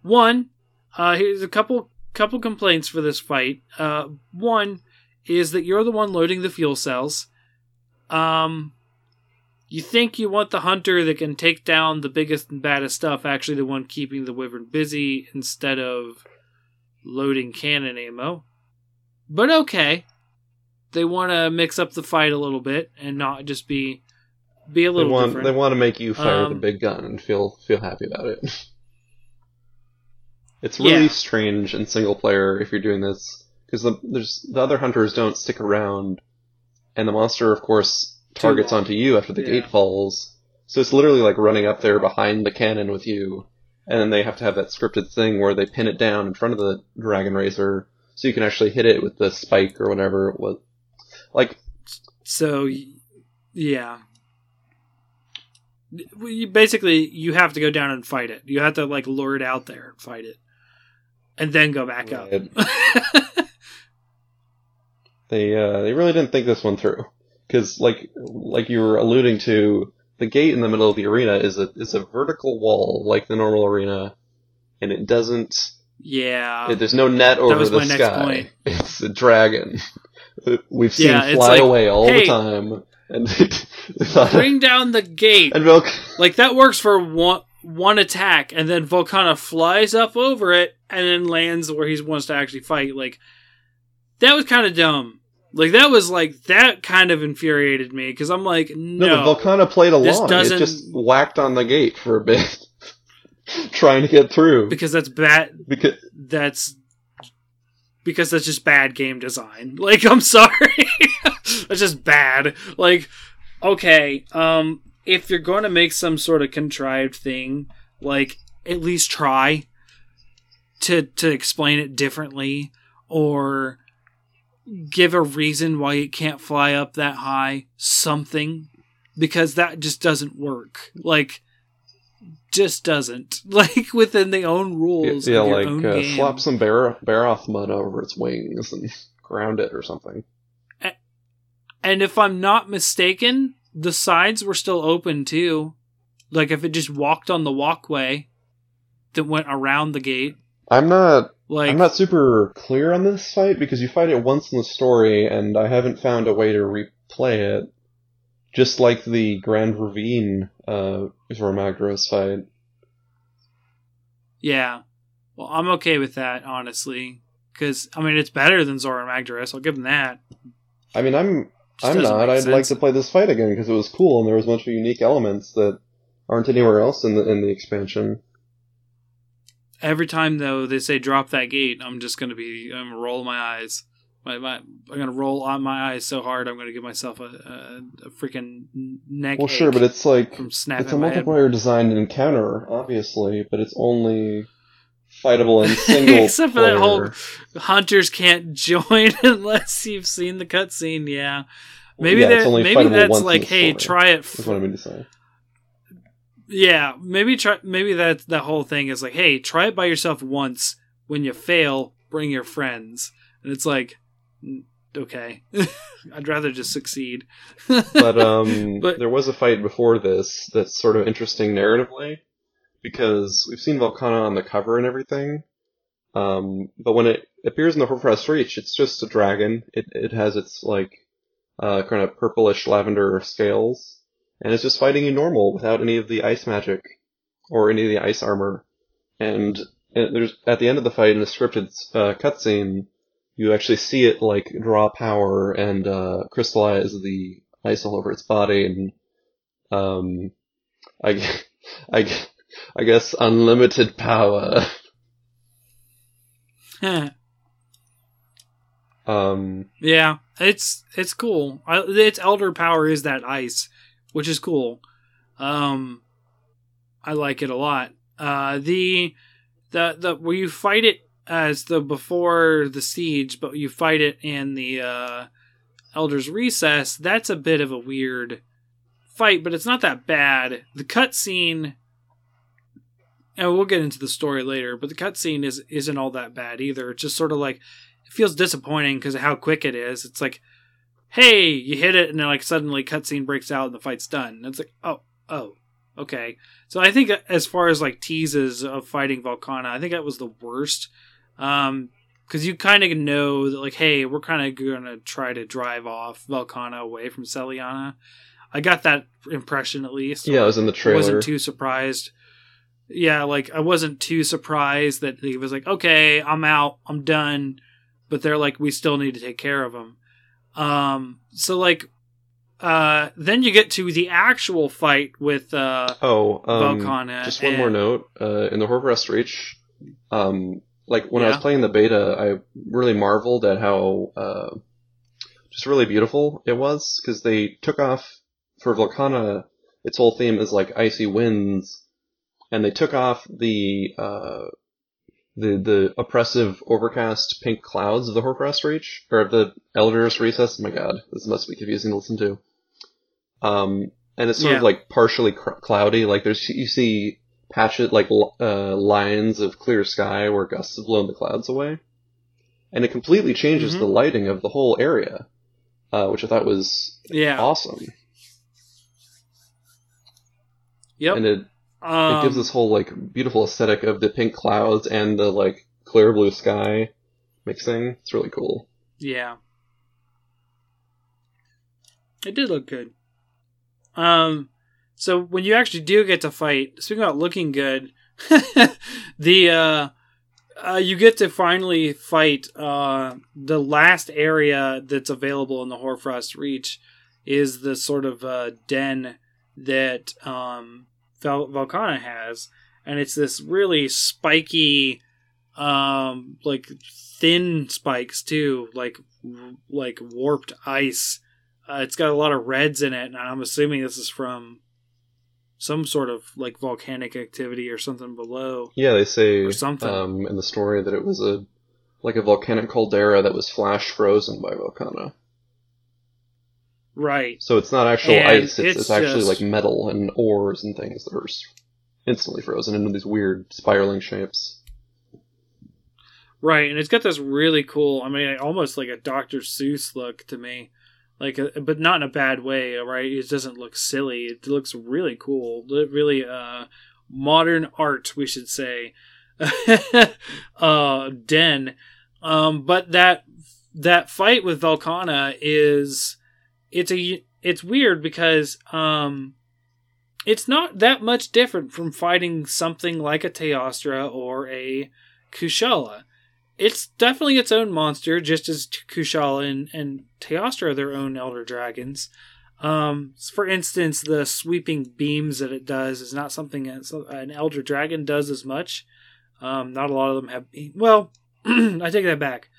one, uh, here's a couple, couple complaints for this fight. Uh, one is that you're the one loading the fuel cells. Um, you think you want the hunter that can take down the biggest and baddest stuff, actually the one keeping the wyvern busy instead of loading cannon ammo. But okay. They want to mix up the fight a little bit and not just be be a They little want different. they want to make you fire the Um, big gun and feel feel happy about it. It's really Yeah. strange in single player if you're doing this because the there's the other hunters don't stick around, and the monster, of course, targets onto you after the Yeah. gate falls. So it's literally like running up there behind the cannon with you, and then they have to have that scripted thing where they pin it down in front of the Dragonator so you can actually hit it with the spike or whatever it was. Like so yeah. You basically you have to go down and fight it. You have to like lure it out there and fight it. And then go back up. They uh, they really didn't think this one through because like like you were alluding to, the gate in the middle of the arena is a is a vertical wall like the normal arena, and it doesn't. yeah. it- there's no net over was the my next sky. point. It's a dragon. We've seen Yeah, fly like, away all hey- the time, and Bring down the gate. and Milk. Like that works for one one attack, and then Velkhana flies up over it and then lands where he wants to actually fight. Like that was kind of dumb. Like that was like that kind of infuriated me because I'm like, No, no, but Velkhana played along. It just whacked on the gate for a bit, trying to get through. because that's bad. Because That's because that's just bad game design. Like I'm sorry, that's just bad. Like okay, um, if you're going to make some sort of contrived thing, like at least try to to explain it differently or give a reason why it can't fly up that high something because that just doesn't work like just doesn't like within the own rules yeah, of your like own uh, game. slap some bar- Barroth mud over its wings and ground it or something. And if i'm not mistaken the sides were still open too. Like if it just walked on the walkway that went around the gate. I'm not Like I'm not super clear on this fight because you fight it once in the story, and I haven't found a way to replay it. Just like the Grand Ravine uh, Zorah Magdaros fight. Yeah. Well, I'm okay with that, honestly. Because, I mean, it's better than Zorah Magdaros. I'll give them that. I mean, I'm I'm doesn't I'd like to play this fight again because it was cool and there was a bunch of unique elements that aren't anywhere else in the in the expansion. Every time, though, they say drop that gate, I'm just going to be, I'm going to roll my eyes. My, my, I'm going to roll on my eyes so hard, I'm going to give myself a, a, a freaking neck Well, sure, but it's like from snapping it's a my head. multiplayer designed encounter, obviously, but it's only fightable in single Except for that whole hunters can't join unless you've seen the cutscene. Yeah, maybe Yeah, that maybe that's like, hey, try it. Is what I mean to say. Yeah, maybe try. Maybe that that whole thing is like, hey, try it by yourself once. When you fail, bring your friends. And it's like, okay, I'd rather just succeed. But um, But- there was a fight before this that's sort of interesting narratively because we've seen Velkhana on the cover and everything. Um, but when it appears in the Hoarfrost Reach, it's just a dragon. It it has its like uh, kind of purplish lavender scales, and it's just fighting you normal without any of the ice magic or any of the ice armor. And, and there's at the end of the fight in the scripted uh, cutscene, you actually see it like draw power and uh, crystallize the ice all over its body, and um, I, I, I guess unlimited power. Um, yeah, it's it's cool. I, its elder power is that ice, which is cool. Um, I like it a lot. Uh, the the the where you fight it as the before the siege, but you fight it in the uh, Elder's Recess. That's a bit of a weird fight, but it's not that bad. The cutscene, and we'll get into the story later, but the cutscene is isn't all that bad either. It's just sort of like it feels disappointing because of how quick it is. It's like, hey, you hit it, and then like suddenly cutscene breaks out and the fight's done. And it's like, oh, oh, okay. So I think as far as like teases of fighting Velkhana, I think that was the worst. Um, because you kind of know that like, hey, we're kind of gonna try to drive off Velkhana away from Seliana. I got that impression at least. yeah, it was in the trailer. wasn't too surprised. Yeah, like I wasn't too surprised that he was like, "Okay, I'm out, I'm done," but they're like, "We still need to take care of him." Um, so like, uh, then you get to the actual fight with uh oh, um, Velkhana. Just one and- more note. Uh, in the Hoarfrost Reach, um, like when I was playing the beta, I really marveled at how uh, just really beautiful it was because they took off for Velkhana. Its whole theme is like icy winds, and they took off the uh, the the oppressive overcast pink clouds of the Hoarfrost Reach or of the Elder's Recess. Oh my God, this must be confusing to listen to. Um, and it's sort Yeah. of like partially cr- cloudy. Like there's you see patches like uh, lines of clear sky where gusts have blown the clouds away, and it completely changes Mhm. the lighting of the whole area, uh, which I thought was Yeah. awesome. Yep. And it um, it gives this whole like beautiful aesthetic of the pink clouds and the like clear blue sky mixing. It's really cool. Yeah. It did look good. Um so when you actually do get to fight, speaking about looking good, the uh uh, you get to finally fight uh, the last area that's available in the Hoarfrost Reach is the sort of uh, den that um, Val- Velkhana has, and it's this really spiky, um, like thin spikes too, like like warped ice. Uh, it's got a lot of reds in it, and I'm assuming this is from some sort of like volcanic activity or something below. Yeah, they say something. Um, in the story that it was a like a volcanic caldera that was flash frozen by Velkhana. Right. So it's not actual And ice; it's, it's it's actually just- like metal and ores and things that are instantly frozen into these weird spiraling shapes. Right, and it's got this really cool, I mean, almost like a Dr. Seuss look to me. like, uh, but not in a bad way, right? It doesn't look silly. It looks really cool. Really, uh, modern art, we should say. uh, Den. Um, but that that fight with Velkhana is it's a it's weird because um it's not that much different from fighting something like a Teostra or a Kushala. It's definitely its own monster, just as Kushala and, and Teostra are their own Elder Dragons. Um, for instance, the sweeping beams that it does is not something an Elder Dragon does as much. Um, not a lot of them have. Well, I take that back.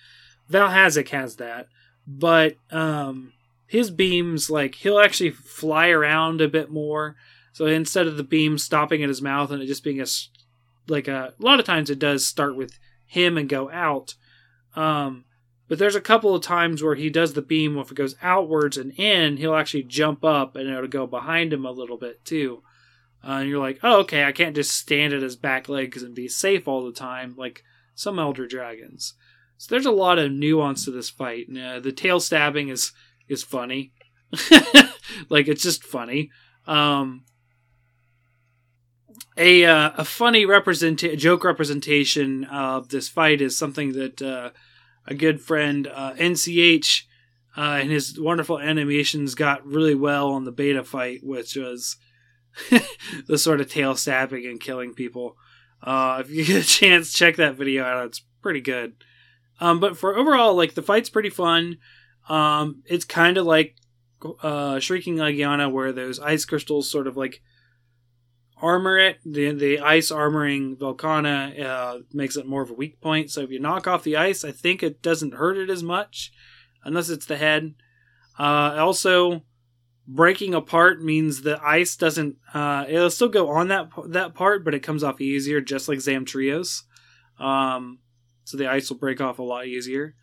Vaal Hazak has that, but um, his beams, like he'll actually fly around a bit more. So instead of the beam stopping at his mouth and it just being a like a, a lot of times it does start with him and go out. Um, but there's a couple of times where he does the beam. If it goes outwards and in, he'll actually jump up and it'll go behind him a little bit too. Uh, and you're like, oh, okay, I can't just stand at his back legs and be safe all the time like some Elder Dragons. So there's a lot of nuance to this fight. Uh, the tail stabbing is is funny, like it's just funny. Um, a uh, a funny represent joke representation of this fight is something that uh, a good friend uh, NCH uh, and his wonderful animations got really well on the beta fight, which was the sort of tail stabbing and killing people. Uh, if you get a chance, check that video out. It's pretty good. Um, but for overall, like the fight's pretty fun. Um, it's kind of like uh, Shrieking Legiana, where those ice crystals sort of like armor it. The the ice armoring Velkhana uh, makes it more of a weak point. So if you knock off the ice, I think it doesn't hurt it as much, unless it's the head. Uh, also, breaking apart means the ice doesn't. Uh, it'll still go on that that part, but it comes off easier, just like Zamtrios. Um, so the ice will break off a lot easier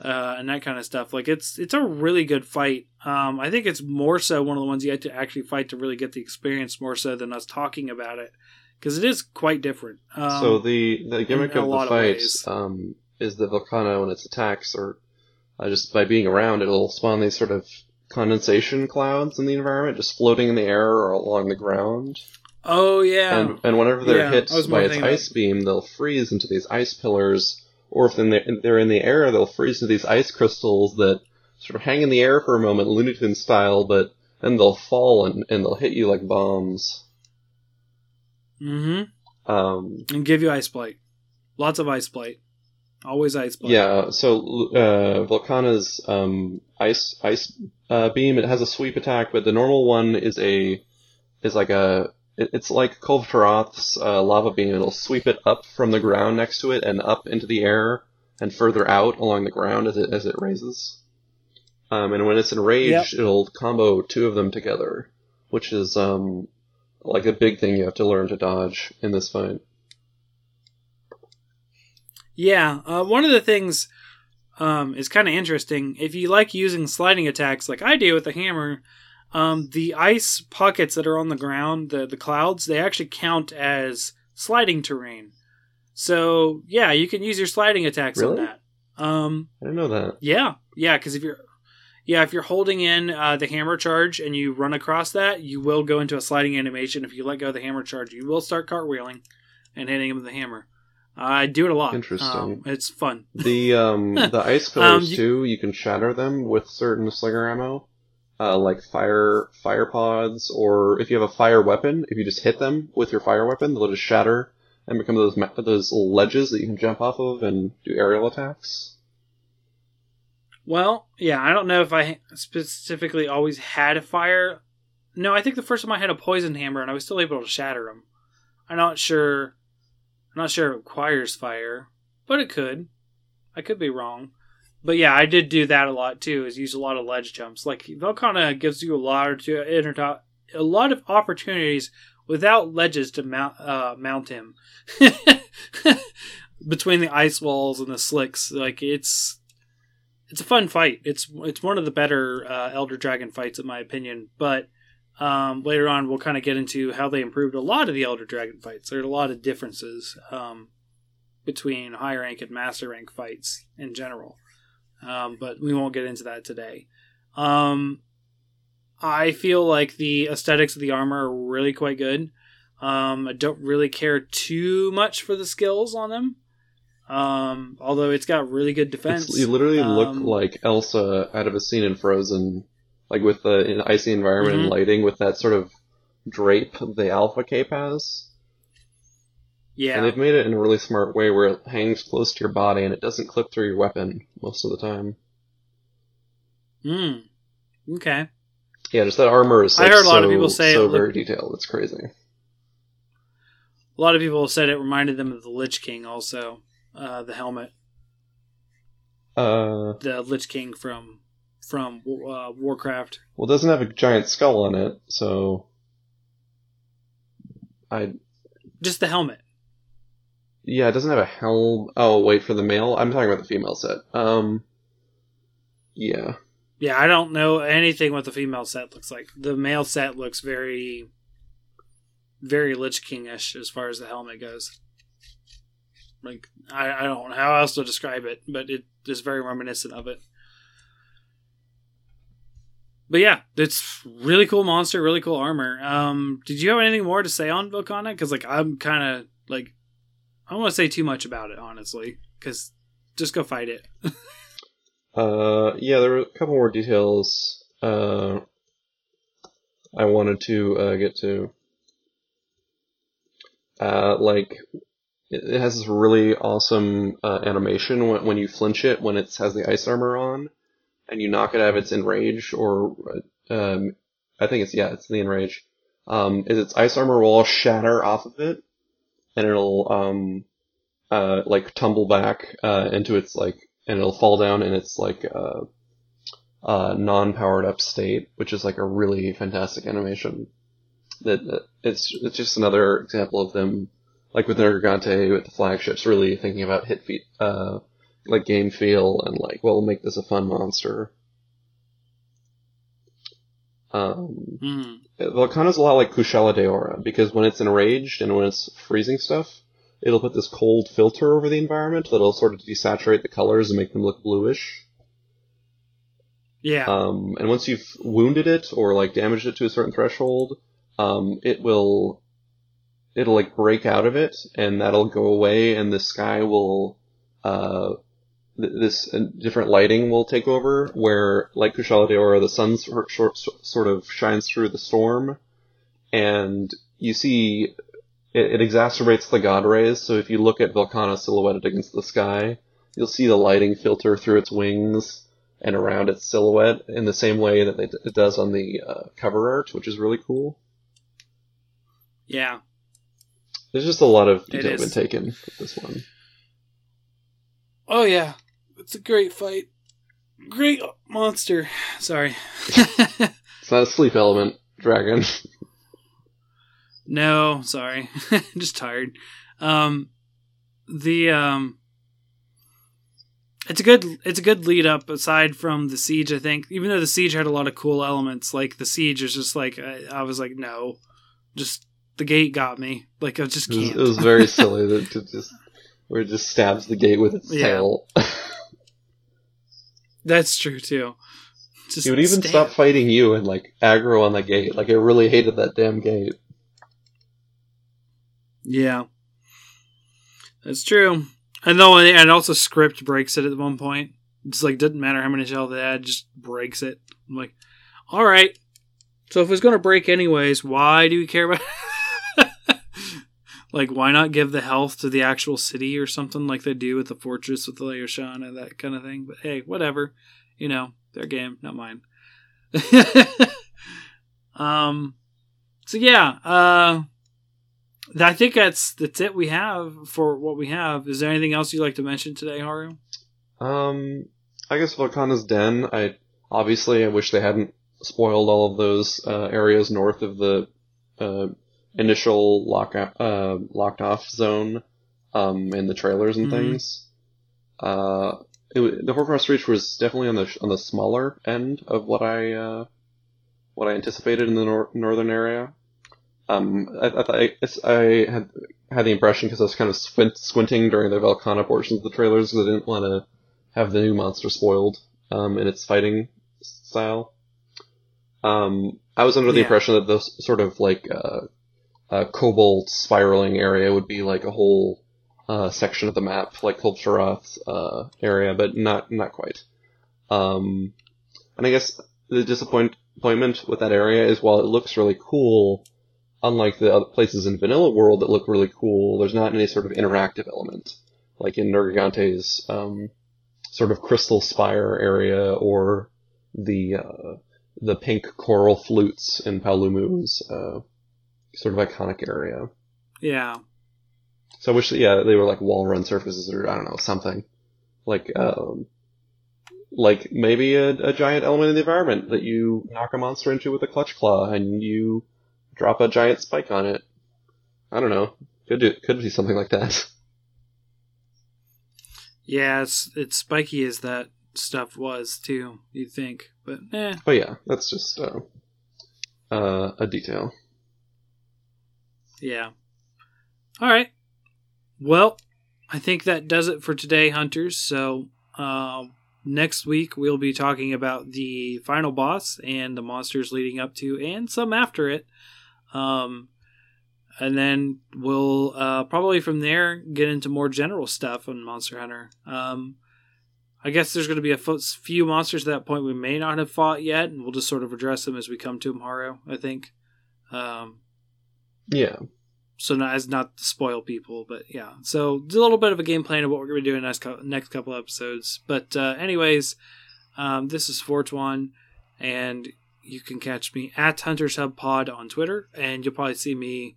uh, and that kind of stuff. Like it's it's a really good fight. Um, I think it's more so one of the ones you have to actually fight to really get the experience more so than us talking about it because it is quite different. Um, so the the gimmick of the fight um, is the Velkhana and its attacks or uh, just by being around it'll spawn these sort of condensation clouds in the environment, just floating in the air or along the ground. Oh yeah. And, and whenever they're yeah, hit by its ice beam, they'll freeze into these ice pillars or if they're in the air, they'll freeze into these ice crystals that sort of hang in the air for a moment, Looney Tunes style, but then they'll fall and, and they'll hit you like bombs. Mm-hmm. Um, and give you ice blight. Lots of ice blight. Always ice blight. Yeah. So uh, Velkhana's um, ice ice uh, beam it has a sweep attack, but the normal one is a is like a it's like Kulve Taroth's uh, lava beam. It'll sweep it up from the ground next to it and up into the air and further out along the ground as it as it raises. Um, and when it's enraged, yep. it'll combo two of them together, which is um, like a big thing you have to learn to dodge in this fight. Yeah, uh, one of the things um, is kind of interesting. If you like using sliding attacks like I do with the hammer, um, the ice pockets that are on the ground, the the clouds, they actually count as sliding terrain. So yeah, you can use your sliding attacks really? on that. Um, I didn't know that. Yeah, yeah, because if you're yeah, if you're holding in uh, the hammer charge and you run across that, you will go into a sliding animation. If you let go of the hammer charge, you will start cartwheeling and hitting him with the hammer. I do it a lot. Interesting. Um, it's fun. The um the ice pillars um, you, too. You can shatter them with certain slinger ammo uh, like fire fire pods, or if you have a fire weapon, if you just hit them with your fire weapon, they'll just shatter and become those those ledges that you can jump off of and do aerial attacks. Well, yeah, I don't know if I specifically always had a fire. No, I think the first time I had a poison hammer and I was still able to shatter them. I'm not sure. I'm not sure it requires fire, but it could. I could be wrong. But yeah, I did do that a lot too. Is use a lot of ledge jumps. Like Velkhana gives you a lot of a lot of opportunities without ledges to mount uh, mount him between the ice walls and the slicks. Like it's it's a fun fight. It's it's one of the better uh, Elder Dragon fights in my opinion. But um, later on, we'll kind of get into how they improved a lot of the Elder Dragon fights. There are a lot of differences um, between high rank and master rank fights in general um, but we won't get into that today. Um, I feel like the aesthetics of the armor are really quite good. Um, I don't really care too much for the skills on them. Um, although it's got really good defense. It's, you literally look Um, like Elsa out of a scene in Frozen, like with the an icy environment Mhm. and lighting, with that sort of drape the Alpha Cape has. Yeah. And they've made it in a really smart way where it hangs close to your body and it doesn't clip through your weapon most of the time. Hmm. Okay. Yeah, just that armor is I heard a lot of people say it so looked- very detailed. It's crazy. A lot of people said it reminded them of the Lich King. Also, uh, the helmet, Uh, the Lich King from from uh, Warcraft. well, it doesn't have a giant skull on it, so I Just the helmet. Yeah, it doesn't have a helm. Oh, wait for the male. I'm talking about the female set. Um, yeah, Yeah, I don't know anything what the female set looks like. The male set looks very, very Lich Kingish as far as the helmet goes. Like I, I don't know how else to describe it, but it is very reminiscent of it. But yeah, it's really cool monster, really cool armor. Um, did you have anything more to say on Velkhana? Because like I'm kind of like I don't want to say too much about it, honestly, because just go fight it. uh, yeah. There were a couple more details. Uh, I wanted to uh, get to. Uh, like it has this really awesome uh, animation when, when you flinch it when it has the ice armor on, and you knock it out of its enrage or um, I think it's yeah it's the enrage. Um, is its ice armor will all shatter off of it, and it'll um, uh, like tumble back uh, into its like and it'll fall down in its like uh, uh, non-powered up state, which is like a really fantastic animation. That it's it's just another example of them like with Nergigante with the flagships, really thinking about hit feet, uh, like game feel and like, well, make this a fun monster. Um, Hmm. Velkhana's a lot like Kushala Daora because when it's enraged and when it's freezing stuff, it'll put this cold filter over the environment that'll sort of desaturate the colors and make them look bluish. Yeah. Um, and once you've wounded it or like damaged it to a certain threshold, um, it will it'll like break out of it, and that'll go away, and the sky will uh, th- this uh, different lighting will take over. Where like Kushala Daora, the sun sort, sort sort of shines through the storm, and you see it, it exacerbates the god rays. So if you look at Velkhana silhouetted against the sky, you'll see the lighting filter through its wings and around its silhouette in the same way that it, it does on the uh, cover art, which is really cool. yeah. There's just a lot of detail been taken with this one. Oh yeah, it's a great fight. Great monster. Sorry. It's not a sleep element dragon. no, sorry. Just tired. Um the um it's a good it's a good lead up aside from the siege I think even though the siege had a lot of cool elements like the siege is just like I, I was like no just the gate got me like I just It was, can't it was very silly that it just where it just stabs the gate with its Yeah. tail. That's true too just He would even stab. stop fighting you and like aggro on the gate. Like I really hated that damn gate. Yeah, that's true. And though, and also script breaks it at one point. It's like doesn't matter how many shells they add, just breaks it. I'm like, all right. So if it's gonna break anyways, why do we care about? Like, why not give the health to the actual city or something like they do with the fortress with the Lao-Shan and that kind of thing? But hey, whatever. You know, their game, not mine. um. So yeah. Uh. I think that's that's it we have for what we have. Is there anything else you'd like to mention today, Haru? Um, I guess Velkhana's Den. I obviously I wish they hadn't spoiled all of those uh, areas north of the uh, initial lock uh, locked off zone um, in the trailers and Mhm. things. Uh, it, the Hoarfrost Reach was definitely on the on the smaller end of what I uh, what I anticipated in the nor- northern area. Um, I, I, I, I had had the impression because I was kind of squint, squinting during the Velkhana portions of the trailers because I didn't want to have the new monster spoiled um, in its fighting style. Um, I was under the Yeah. impression that this sort of like uh, uh, cobalt spiraling area would be like a whole uh, section of the map, like Kulve Taroth's uh, area, but not not quite. Um, and I guess the disappoint- disappointment with that area is while it looks really cool, unlike the other places in Vanilla World that look really cool, there's not any sort of interactive element, like in Nergigante's um, sort of crystal spire area or the uh, the pink coral flutes in Paolumu's sort of iconic area. Yeah. So I wish, that, yeah, they were like wall run surfaces or I don't know something like um, like maybe a, a giant element in the environment that you knock a monster into with a clutch claw and you drop a giant spike on it. I don't know. Could do, could be something like that. Yeah, it's it's spiky as that stuff was too. You'd think, but eh. But yeah, that's just uh, uh, a detail. Yeah. All right. Well, I think that does it for today, hunters. So um, next week we'll be talking about the final boss and the monsters leading up to, and some after it. Um, and then we'll uh, probably from there get into more general stuff on Monster Hunter. Um, I guess there's going to be a few monsters at that point we may not have fought yet, and we'll just sort of address them as we come to them, Haro. I think. Um, Yeah. so not as not to spoil people, but yeah. So a little bit of a game plan of what we're going to be doing next next couple episodes. But uh, anyways, um, this is Fortuan, and you can catch me at Hunters Hub Pod on Twitter, and you'll probably see me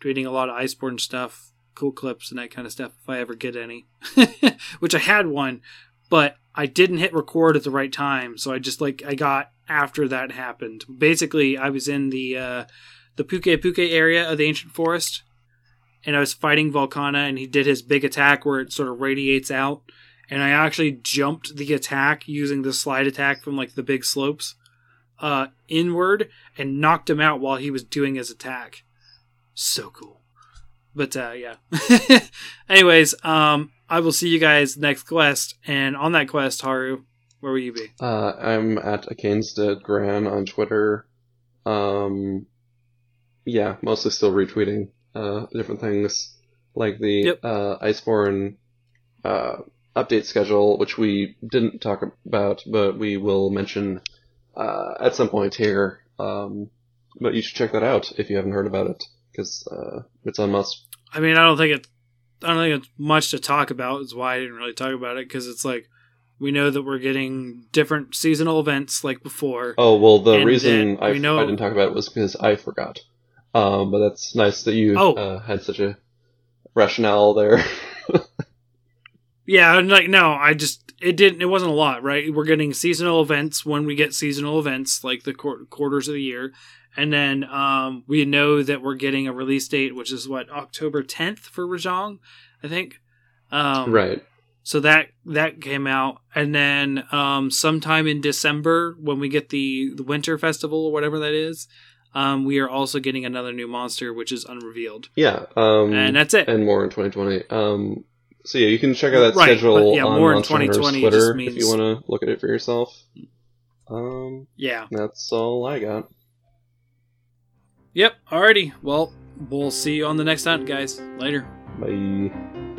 tweeting a lot of Iceborne stuff, cool clips, and that kind of stuff if I ever get any. Which I had one, but I didn't hit record at the right time, so I just like I got after that happened. Basically, I was in the uh, the Pukei-Pukei area of the ancient forest, and I was fighting Velkhana, and he did his big attack where it sort of radiates out, and I actually jumped the attack using the slide attack from like the big slopes, uh, inward, and knocked him out while he was doing his attack. So cool. But uh, yeah. Anyways, um, I will see you guys next quest, and on that quest, Haru, where will you be? Uh, I'm at Akainstead Gran on Twitter. Um, yeah, mostly still retweeting uh, different things like the Yep. uh, Iceborne uh, update schedule, which we didn't talk about, but we will mention uh, at some point here. Um, but you should check that out if you haven't heard about it, because uh, it's on must. I mean, I don't think it. I don't think it's much to talk about. Is why I didn't really talk about it because it's like we know that we're getting different seasonal events like before. Oh well, the reason I, we know- I didn't talk about it was because I forgot. Um, but that's nice that you Oh. uh, had such a rationale there. Yeah, like no, I just it didn't. It wasn't a lot, right? We're getting seasonal events when we get seasonal events, like the quar- quarters of the year, and then um, we know that we're getting a release date, which is what October tenth for Rajang, I think. Um, right. So that that came out, and then um, sometime in December when we get the the Winter Festival or whatever that is, um, we are also getting another new monster, which is unrevealed, Yeah. Um, and that's it. and more in 2020. Um, so yeah, you can check out that Right, schedule but yeah, on more in Monster Hunter's 2020 Twitter just if you want to look at it for yourself. Um, yeah. that's all I got. Yep. Alrighty. Well, we'll see you on the next hunt, guys. Later. Bye.